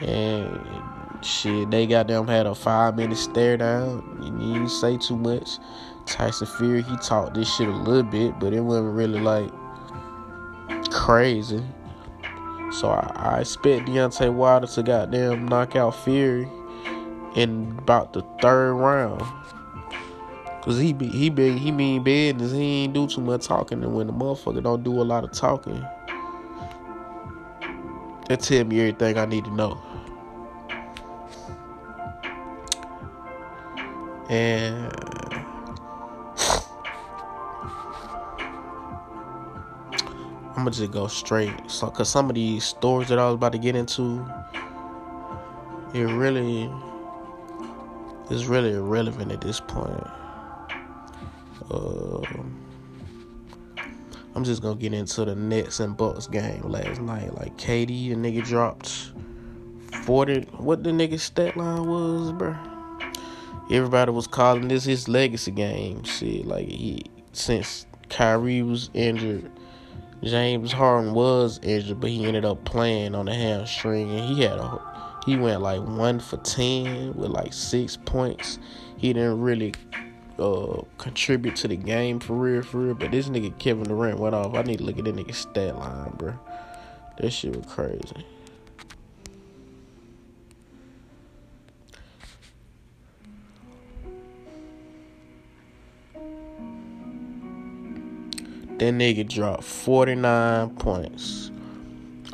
And shit, they got them had a five minute stare down. He didn't say too much. Tyson Fury, he talked this shit a little bit, but it wasn't really like crazy. So I, I expect Deontay Wilder to goddamn knock out Fury in about the third round. Cause he be he be he mean business. He ain't do too much talking, and when the motherfucker don't do a lot of talking, that tell me everything I need to know. And I'm gonna just go straight. So, cause some of these stories that I was about to get into, it really is really irrelevant at this point. Uh, I'm just gonna get into the Nets and Bucks game last night. Like KD, the nigga dropped 40. What the nigga stat line was, bro? Everybody was calling this his legacy game. Shit, like he since Kyrie was injured, James Harden was injured, but he ended up playing on the hamstring, and he had a he went like one for ten with like six points. He didn't really uh, contribute to the game for real, for real. But this nigga Kevin Durant went off. I need to look at that nigga stat line, bro. That shit was crazy. That nigga dropped 49 points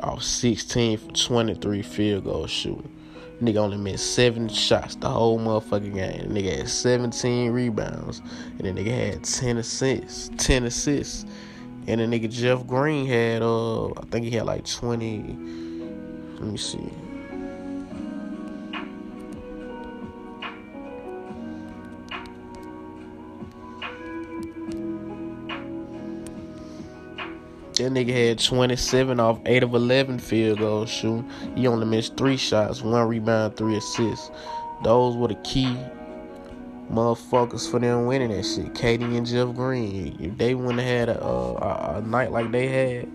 off 16 for 23 field goal shooting. Nigga only missed seven shots the whole motherfucking game. Nigga had 17 rebounds. And the nigga had 10 assists. 10 assists. And the nigga Jeff Green had uh I think he had like 20 let me see. That nigga had 27 off 8 of 11 field goals shooting. He only missed 3 shots, 1 rebound, 3 assists. Those were the key motherfuckers for them winning that shit. KD and Jeff Green. If they wouldn't have had a, a, a night like they had,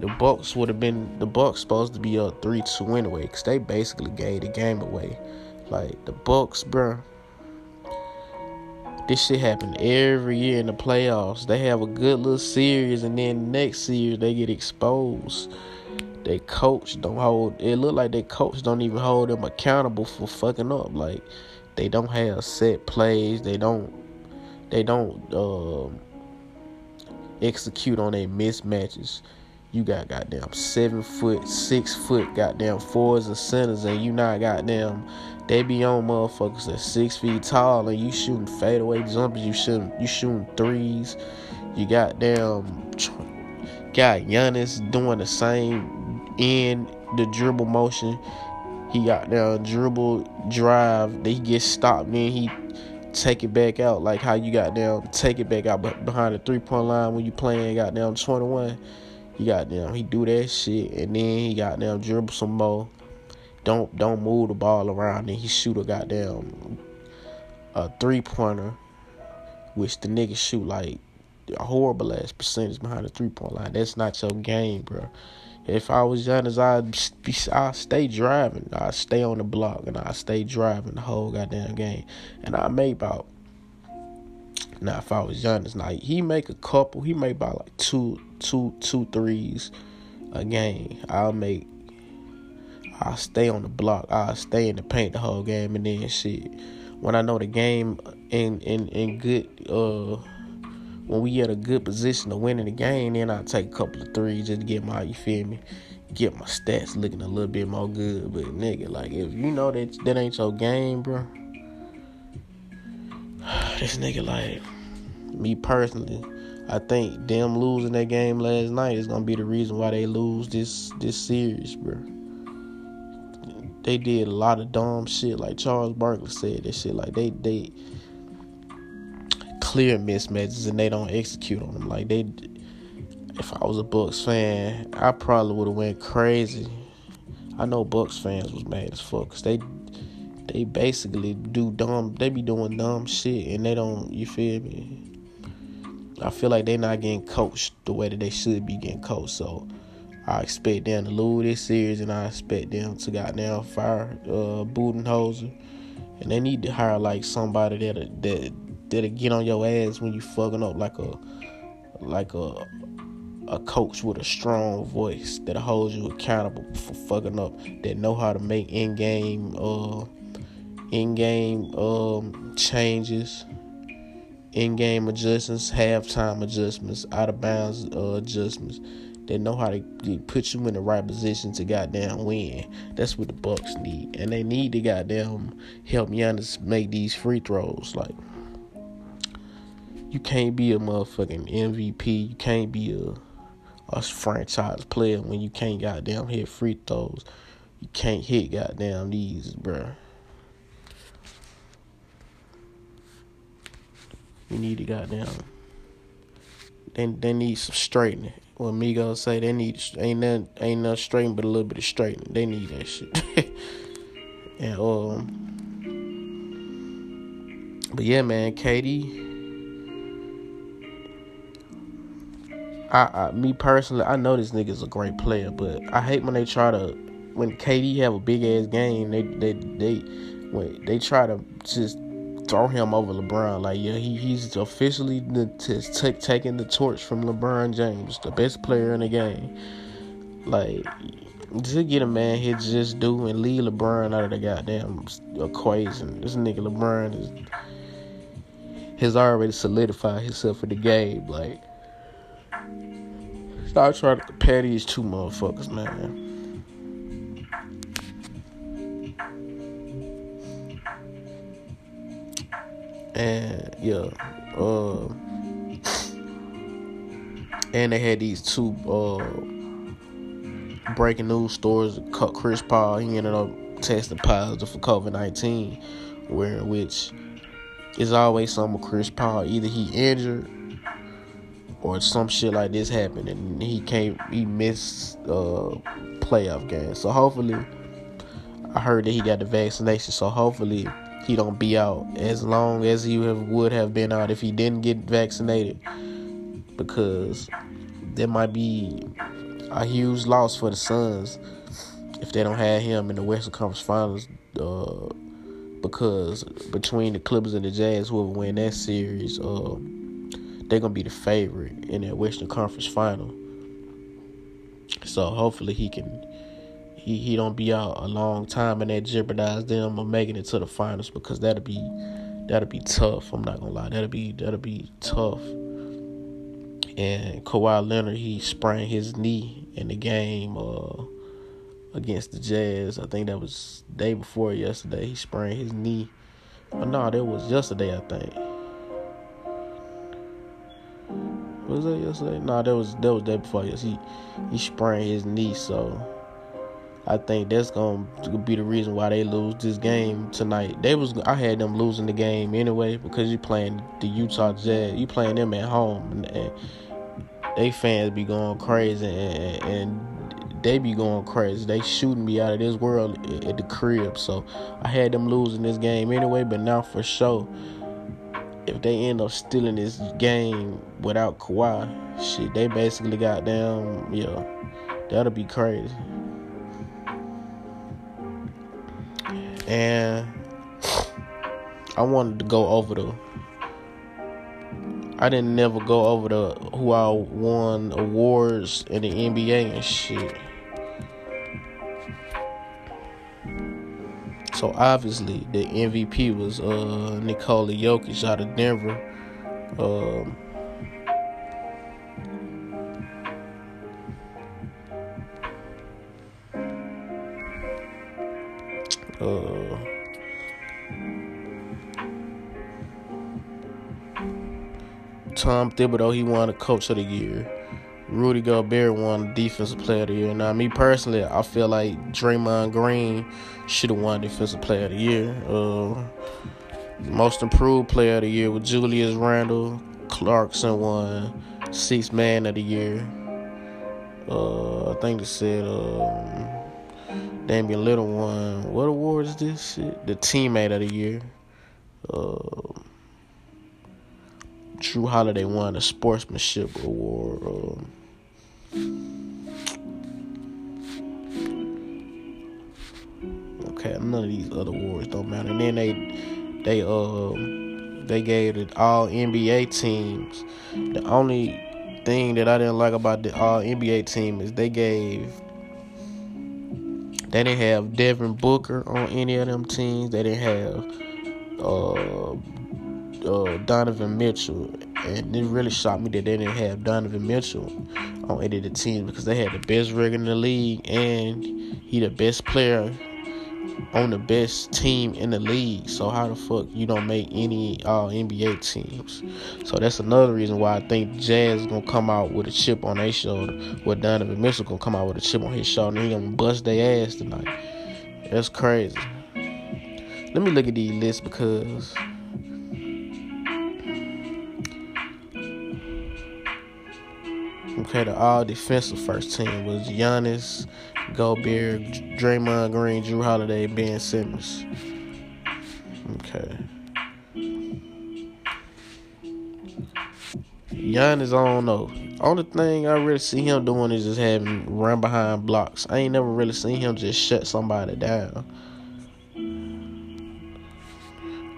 the Bucks would have been the Bucks supposed to be up 3-2 anyway, because they basically gave the game away. Like the Bucks, bruh this shit happen every year in the playoffs. They have a good little series, and then next series they get exposed. they coach don't hold. It look like they coach don't even hold them accountable for fucking up. Like they don't have set plays. They don't. They don't uh, execute on their mismatches. You got goddamn seven foot, six foot, goddamn fours and centers, and you not goddamn. They be on motherfuckers at six feet tall, and you shooting fadeaway jumpers. You shooting, you shooting threes. You got damn got Giannis doing the same in the dribble motion. He got down dribble drive. They get stopped. Then he take it back out like how you got down take it back out behind the three point line when you playing got down 21 he got down he do that shit and then he got down dribble some more don't don't move the ball around and he shoot a goddamn a three pointer which the nigga shoot like a horrible ass percentage behind the three point line that's not your game bro if I was Giannis, I'd be, I'd stay driving. I'd stay on the block and I'd stay driving the whole goddamn game. And I make about now if I was Giannis, now he make a couple. He make about like two, two, two threes a game. I'll make. I'll stay on the block. I'll stay in the paint the whole game, and then shit. When I know the game in in in good uh when we at a good position to win in the game, then I take a couple of threes just to get my, you feel me, get my stats looking a little bit more good. But nigga, like if you know that that ain't your game, bro, this nigga like me personally, I think them losing that game last night is gonna be the reason why they lose this this series, bro. They did a lot of dumb shit, like Charles Barkley said. That shit, like they they clear mismatches and they don't execute on them. Like they, if I was a Bucks fan, I probably would have went crazy. I know Bucks fans was mad as fuck because they they basically do dumb. They be doing dumb shit and they don't. You feel me? I feel like they not getting coached the way that they should be getting coached. So I expect them to lose this series, and I expect them to goddamn fire uh, Budenholzer, and they need to hire like somebody that that that'll get on your ass when you fucking up like a like a a coach with a strong voice that holds you accountable for fucking up that know how to make in-game uh in-game um changes in-game adjustments halftime adjustments out of bounds uh, adjustments they know how to put you in the right position to goddamn win. That's what the Bucks need, and they need to goddamn help Giannis make these free throws. Like you can't be a motherfucking MVP. You can't be a a franchise player when you can't goddamn hit free throws. You can't hit goddamn these, bruh. You need to goddamn. They they need some straightening. What Migos say they need ain't nothing ain't nothing straighten but a little bit of straightening. They need that shit. and um. But yeah, man, KD I, I, me personally, I know this nigga's a great player, but I hate when they try to when KD have a big ass game, they they they when they try to just throw him over LeBron. Like yeah, he he's officially the, t- taking the torch from LeBron James, the best player in the game. Like just get a man his just do and leave LeBron out of the goddamn equation. This nigga LeBron is has already solidified himself in the game. Like Stop trying to compare these two motherfuckers, man. And yeah, uh, and they had these two uh breaking news stories. Chris Paul, he ended up testing positive for COVID nineteen, where which is always something with Chris Paul. Either he injured or some shit like this happened and he can't he missed uh playoff games. So hopefully I heard that he got the vaccination, so hopefully he don't be out as long as he have, would have been out if he didn't get vaccinated because there might be a huge loss for the Suns if they don't have him in the Western Conference Finals uh, because between the Clippers and the Jazz whoever win that series uh, they're gonna be the favorite in that Western Conference final. So hopefully he can he, he don't be out a long time and that jeopardize them of making it to the finals because that'll be that'll be tough. I'm not gonna lie, that'll be that'll be tough. And Kawhi Leonard he sprained his knee in the game uh, against the Jazz. I think that was day before yesterday. He sprained his knee. But no, that was yesterday. I think. Was that yesterday? No, that was that was day before. Yes, he he sprained his knee, so I think that's gonna be the reason why they lose this game tonight. They was I had them losing the game anyway because you playing the Utah Jazz. You playing them at home, and, and they fans be going crazy, and, and they be going crazy. They shooting me out of this world at the crib. So I had them losing this game anyway. But now for sure, if they end up stealing this game without Kawhi, shit, they basically got down. Yeah, that'll be crazy. And I wanted to go over the. I didn't never go over the who I won awards in the NBA and shit. So obviously the MVP was uh Nikola Jokic out of Denver. Um, uh, Tom Thibodeau, he won the Coach of the Year. Rudy Gobert won Defensive Player of the Year. Now, me personally, I feel like Draymond Green should have won Defensive Player of the Year. Uh, most Improved Player of the Year with Julius Randle. Clarkson won Sixth Man of the Year. Uh, I think they said um, Damian Lillard won. What award is this shit? The Teammate of the Year. Uh, Jrue Holiday won the Sportsmanship Award. Um, okay, none of these other awards don't matter. And then they they um they gave it all NBA teams. The only thing that I didn't like about the all NBA team is they gave they didn't have Devin Booker on any of them teams. They didn't have uh, uh, Donovan Mitchell, and it really shocked me that they didn't have Donovan Mitchell on any of the teams because they had the best rig in the league, and he the best player on the best team in the league. So how the fuck you don't make any uh, all NBA teams? So that's another reason why I think Jazz is gonna come out with a chip on their shoulder. With Donovan Mitchell gonna come out with a chip on his shoulder, and he gonna bust their ass tonight. That's crazy. Let me look at these lists because. Okay, the all defensive first team was Giannis, Gobert, Draymond Green, Jrue Holiday, Ben Simmons. Okay. Giannis, I don't know. Only thing I really see him doing is just having run behind blocks. I ain't never really seen him just shut somebody down.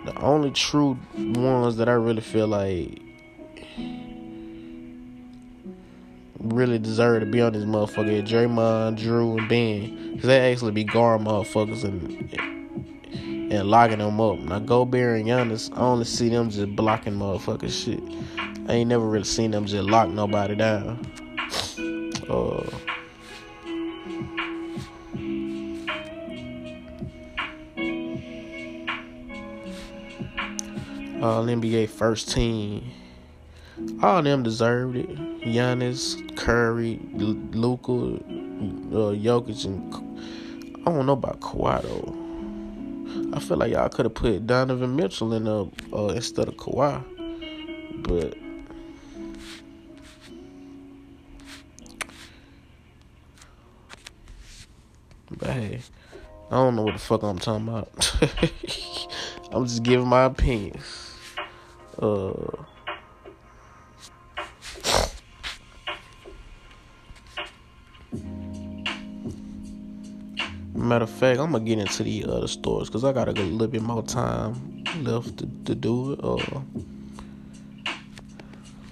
The only true ones that I really feel like really deserve to be on this motherfucker. Draymond, Jrue, and Ben. Because they actually be guarding motherfuckers and and locking them up. Now, Gobert and Giannis, I only see them just blocking motherfuckers shit. I ain't never really seen them just lock nobody down. Uh, All NBA first team. All them deserved it. Giannis, Curry, Luka, uh, Jokic, and I don't know about Kawhi though. I feel like y'all could have put Donovan Mitchell in the uh, instead of Kawhi, but but hey, I don't know what the fuck I'm talking about. I'm just giving my opinions. Uh. Matter of fact, I'm gonna get into the other stores because I got a little bit more time left to, to do it. Uh,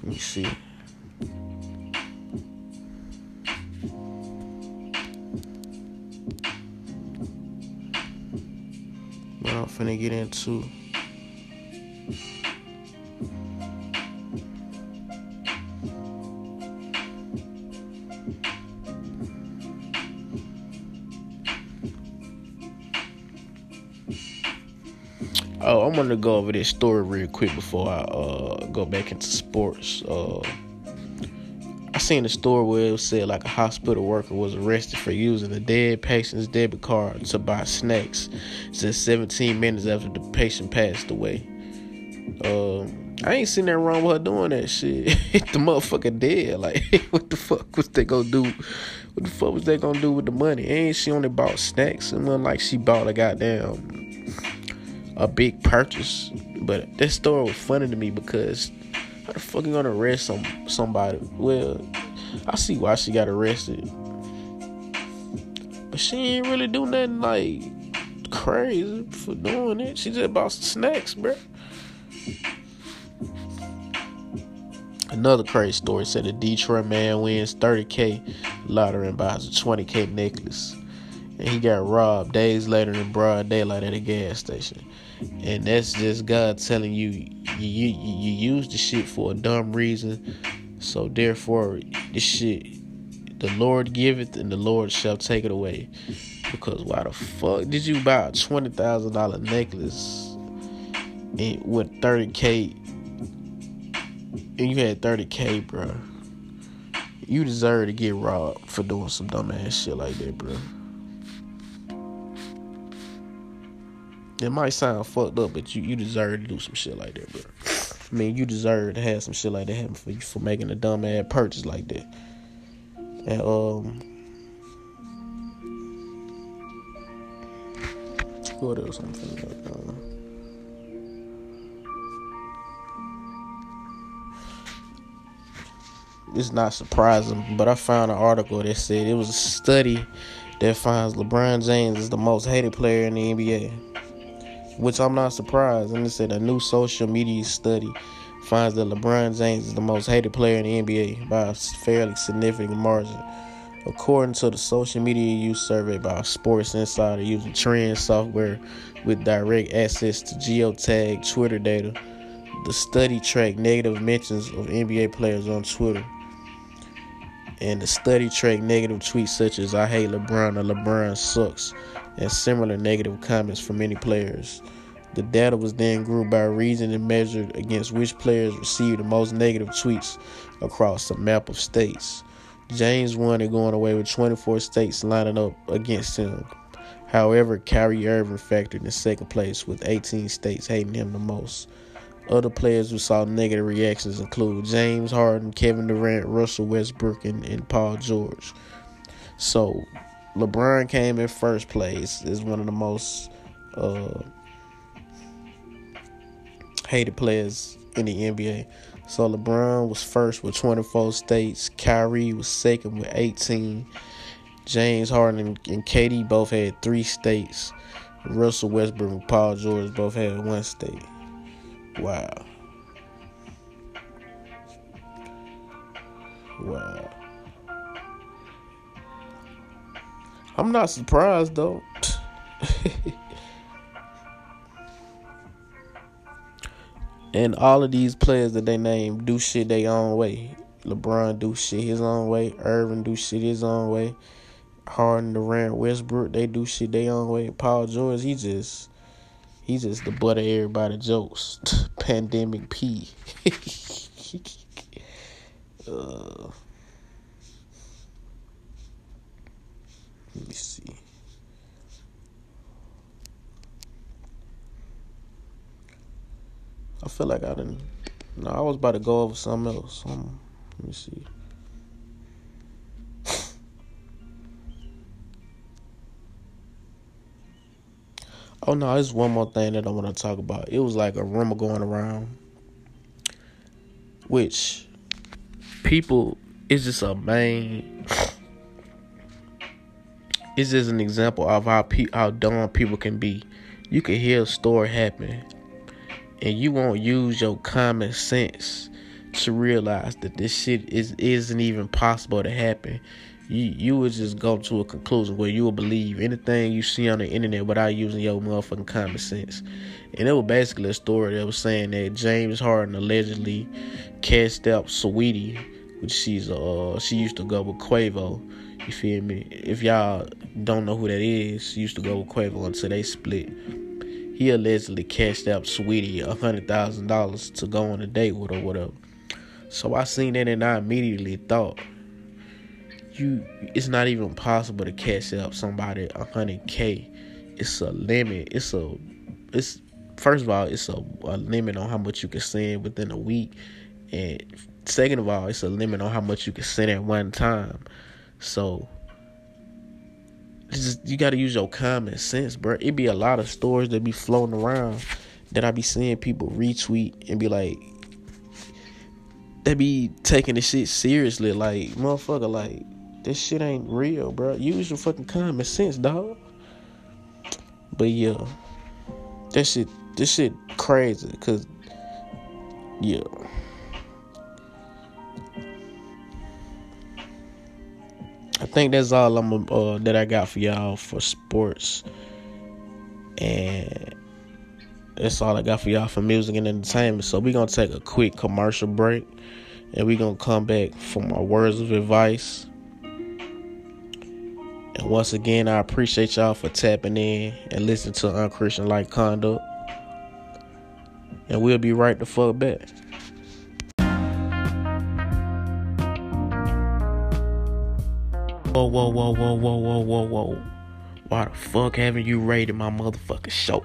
let me see. I'm finna get into. I'm gonna go over this story real quick before I uh, go back into sports. Uh, I seen a story where it said like a hospital worker was arrested for using a dead patient's debit card to buy snacks just 17 minutes after the patient passed away. Uh, I ain't seen that wrong with her doing that shit. the motherfucker dead. Like, what the fuck was they gonna do? What the fuck was they gonna do with the money? Ain't she only bought snacks? And like she bought a goddamn a big purchase. But that story was funny to me because how the fuck you gonna arrest some somebody? Well, I see why she got arrested. But she ain't really do nothing like crazy for doing it. She just bought some snacks, bro. Another crazy story said a Detroit man wins 30k lottery and buys a 20k necklace. And he got robbed days later in broad daylight at a gas station and that's just God telling you you you, you use the shit for a dumb reason. So therefore, the shit the Lord giveth and the Lord shall take it away. Because why the fuck did you buy a twenty thousand dollar necklace and with thirty k and you had thirty k, bro? You deserve to get robbed for doing some dumb ass shit like that, bro. It might sound fucked up, but you, you deserve to do some shit like that, bro. I mean, you deserve to have some shit like that happen for you for making a dumb ass purchase like that. And um, what else I'm like? Uh, it's not surprising, but I found an article that said it was a study that finds LeBron James is the most hated player in the NBA which I'm not surprised. And it said a new social media study finds that LeBron James is the most hated player in the NBA by a fairly significant margin. According to the social media use survey by Sports Insider using trend software with direct access to geotag Twitter data, the study tracked negative mentions of NBA players on Twitter. And the study tracked negative tweets such as I hate LeBron or LeBron sucks and similar negative comments from many players. The data was then grouped by region and measured against which players received the most negative tweets across a map of states. James won it going away with 24 states lining up against him. However, Kyrie Irving factored in second place with 18 states hating him the most. Other players who saw negative reactions include James Harden, Kevin Durant, Russell Westbrook, and, and Paul George. So LeBron came in first place is one of the most uh, hated players in the NBA. So LeBron was first with 24 states. Kyrie was second with 18. James Harden and, KD both had three states. Russell Westbrook and Paul George both had one state. Wow. Wow. I'm not surprised though. and all of these players that they name do shit their own way. LeBron do shit his own way. Irving do shit his own way. Harden, Durant, Westbrook, they do shit their own way. Paul George, he just he just the butt of everybody jokes. Pandemic P. uh, Let me see. I feel like I didn't. No, I was about to go over something else. Um, let me see. Oh no, there's one more thing that I want to talk about. It was like a rumor going around, which people is just a main it's just an example of how pe- how dumb people can be. You can hear a story happen, and you won't use your common sense to realize that this shit is isn't even possible to happen. you you would just go to a conclusion where you will believe anything you see on the internet without using your motherfucking common sense. And it was basically a story that was saying that James Harden allegedly cast out Saweetie, which she's uh she used to go with Quavo. You feel me? If y'all don't know who that is, used to go with Quavo until they split. He allegedly cashed out Saweetie a hundred thousand dollars to go on a date with her, whatever. So I seen that and I immediately thought, you, it's not even possible to cash out somebody a hundred k. It's a limit. It's a, it's first of all, it's a, a limit on how much you can send within a week, and second of all, it's a limit on how much you can send at one time. So just, you got to use your common sense, bro. It be a lot of stories that be floating around that I be seeing people retweet and be like, they be taking the shit seriously. Like, motherfucker, like, this shit ain't real, bro. Use your fucking common sense, dog. But yeah, that shit, this shit crazy, cause yeah. I think that's all I'm uh, that I got for y'all for sports, and that's all I got for y'all for music and entertainment. So we're gonna take a quick commercial break, and we're gonna come back for my words of advice. And once again, I appreciate y'all for tapping in and listening to Unchristian Like Conduct. And we'll be right the fuck back. Whoa, whoa, whoa, whoa, whoa, whoa, whoa, whoa. Why the fuck haven't you rated my motherfucking show?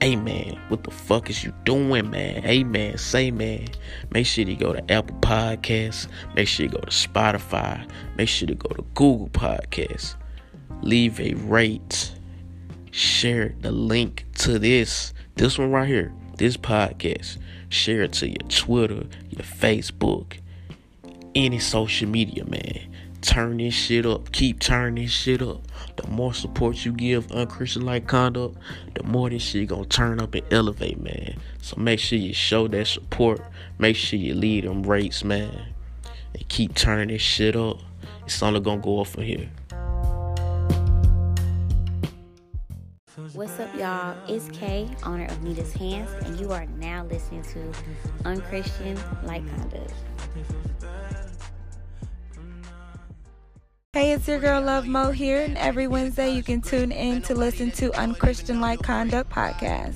Hey man, what the fuck is you doing, man? Hey man, say man. Make sure you go to Apple Podcasts. Make sure you go to Spotify. Make sure you go to Google Podcasts. Leave a rate. Share the link to this. This one right here. This podcast. Share it to your Twitter, your Facebook, any social media, man turn this shit up. Keep turning shit up. The more support you give unchristian like conduct, the more this shit gonna turn up and elevate, man. So make sure you show that support. Make sure you lead them rates, man. And keep turning this shit up. It's only gonna go up from here. What's up, y'all? It's Kay, owner of Nita's Hands, and you are now listening to Unchristian Like Conduct. Hey, it's your girl Love Mo here, and every Wednesday you can tune in to listen to Unchristian Like Conduct podcast.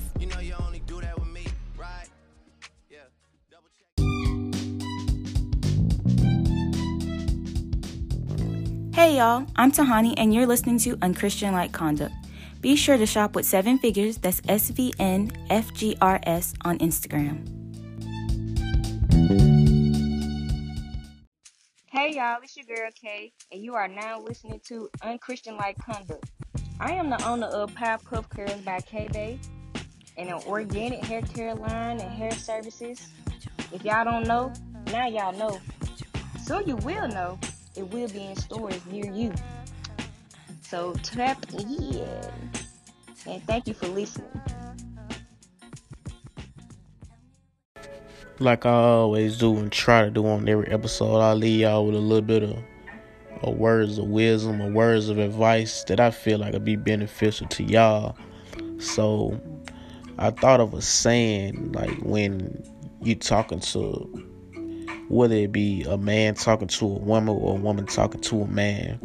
Hey y'all, I'm Tahani, and you're listening to Unchristian Like Conduct. Be sure to shop with seven figures, that's S V N F G R S, on Instagram. Hey y'all, it's your girl Kay, and you are now listening to Unchristian Like Conduct. I am the owner of Pop Puff Curls by K Bay, and an organic hair care line and hair services. If y'all don't know, now y'all know. Soon you will know. It will be in stores near you. So tap in, and thank you for listening. Like I always do and try to do on every episode, I leave y'all with a little bit of, of words of wisdom or words of advice that I feel like would be beneficial to y'all. So I thought of a saying like when you're talking to whether it be a man talking to a woman or a woman talking to a man,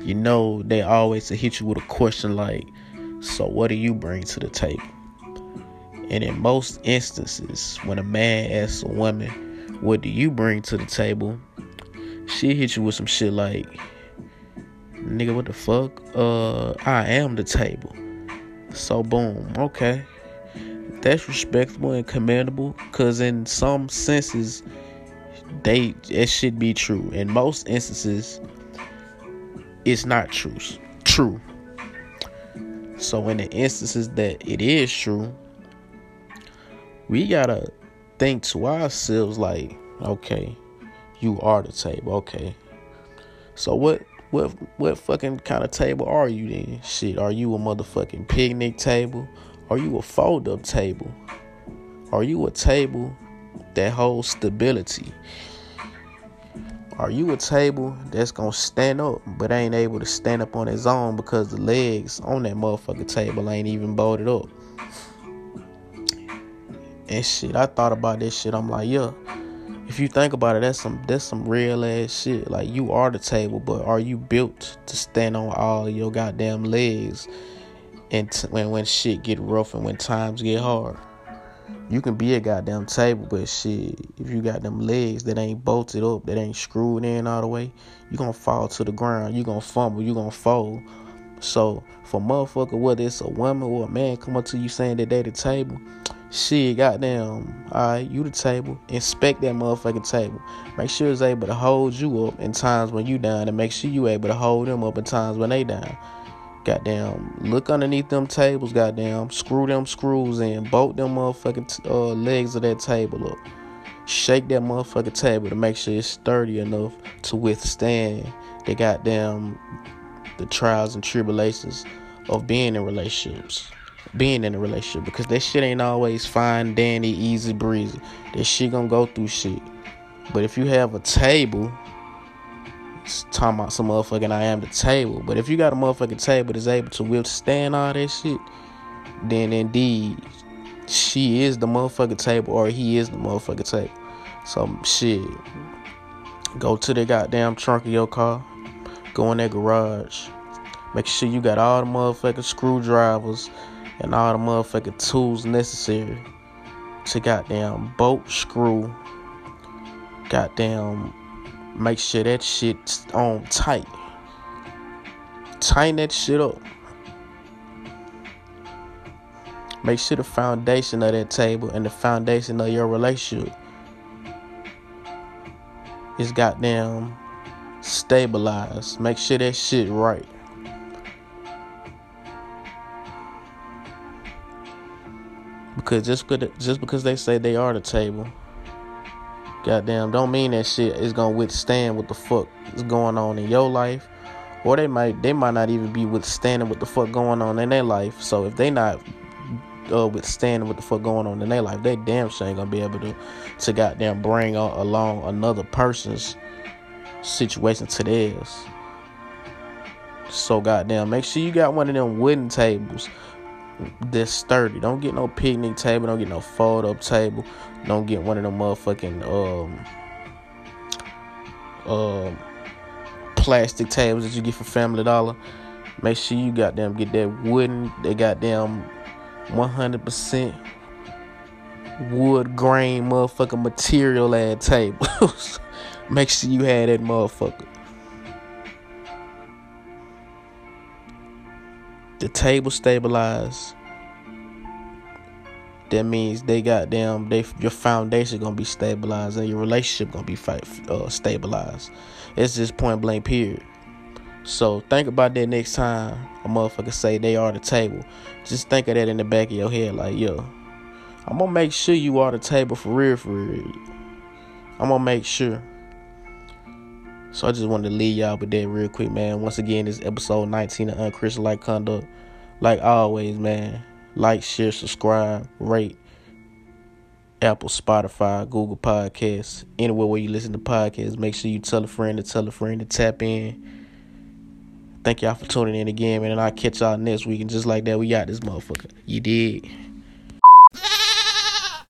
you know they always hit you with a question like, so what do you bring to the table? And in most instances, when a man asks a woman, What do you bring to the table? She hit you with some shit like, Nigga, what the fuck? Uh, I am the table. So, boom, okay. That's respectable and commendable because, in some senses, they it should be true. In most instances, it's not true. True. So, in the instances that it is true, we gotta think to ourselves like, okay, you are the table, okay. So what what what fucking kind of table are you then? Shit, are you a motherfucking picnic table? Are you a fold up table? Are you a table that holds stability? Are you a table that's gonna stand up but ain't able to stand up on its own because the legs on that motherfucking table ain't even bolted up? And shit, I thought about this shit. I'm like, yeah. If you think about it, that's some that's some real ass shit. Like you are the table, but are you built to stand on all your goddamn legs? And t- when when shit get rough and when times get hard, you can be a goddamn table, but shit, if you got them legs that ain't bolted up, that ain't screwed in all the way, you gonna fall to the ground. You gonna fumble. You gonna fold. So for motherfucker, whether it's a woman or a man come up to you saying that they the table, shit, goddamn, alright, you the table. Inspect that motherfucking table. Make sure it's able to hold you up in times when you down, and make sure you able to hold them up in times when they down. Goddamn, look underneath them tables, goddamn, screw them screws in, bolt them motherfucking t- uh, legs of that table up. Shake that motherfucking table to make sure it's sturdy enough to withstand the goddamn the trials and tribulations of being in relationships. Being in a relationship because that shit ain't always fine, dandy, easy breezy. That shit gonna go through shit. But if you have a table, it's talking about some motherfucking I am the table. But if you got a motherfucking table that's able to withstand all that shit, then indeed she is the motherfucking table or he is the motherfucking table. So shit. Go to the goddamn trunk of your car Go in that garage. Make sure you got all the motherfucking screwdrivers and all the motherfucking tools necessary to goddamn bolt screw. Goddamn make sure that shit's on tight. Tighten that shit up. Make sure the foundation of that table and the foundation of your relationship is goddamn stabilized. Make sure that shit right. Because just just because they say they are the table, goddamn, don't mean that shit is gonna withstand what the fuck is going on in your life, or they might they might not even be withstanding what the fuck going on in their life. So if they not uh, withstanding what the fuck going on in their life, they damn sure ain't gonna be able to to goddamn bring along another person's situation to theirs. So goddamn, make sure you got one of them wooden tables that's sturdy. Don't get no picnic table. Don't get no fold up table. Don't get one of them motherfucking um um plastic tables that you get for Family Dollar. Make sure you got them get that wooden. They got them 100% wood grain motherfucking material add tables. Make sure you had that motherfucker. The table stabilized. That means they got them. They your foundation gonna be stabilized and your relationship gonna be fight, uh, stabilized. It's just point blank period. So think about that next time a motherfucker say they are the table. Just think of that in the back of your head, like yo, I'm gonna make sure you are the table for real, for real. I'm gonna make sure. So I just wanted to leave y'all with that real quick, man. Once again, this episode 19 of Unchristian Like Conduct. Like always, man. Like, share, subscribe, rate. Apple, Spotify, Google Podcasts, anywhere where you listen to podcasts. Make sure you tell a friend to tell a friend to tap in. Thank y'all for tuning in again, man. And I'll catch y'all next week. And just like that, we got this motherfucker. You did.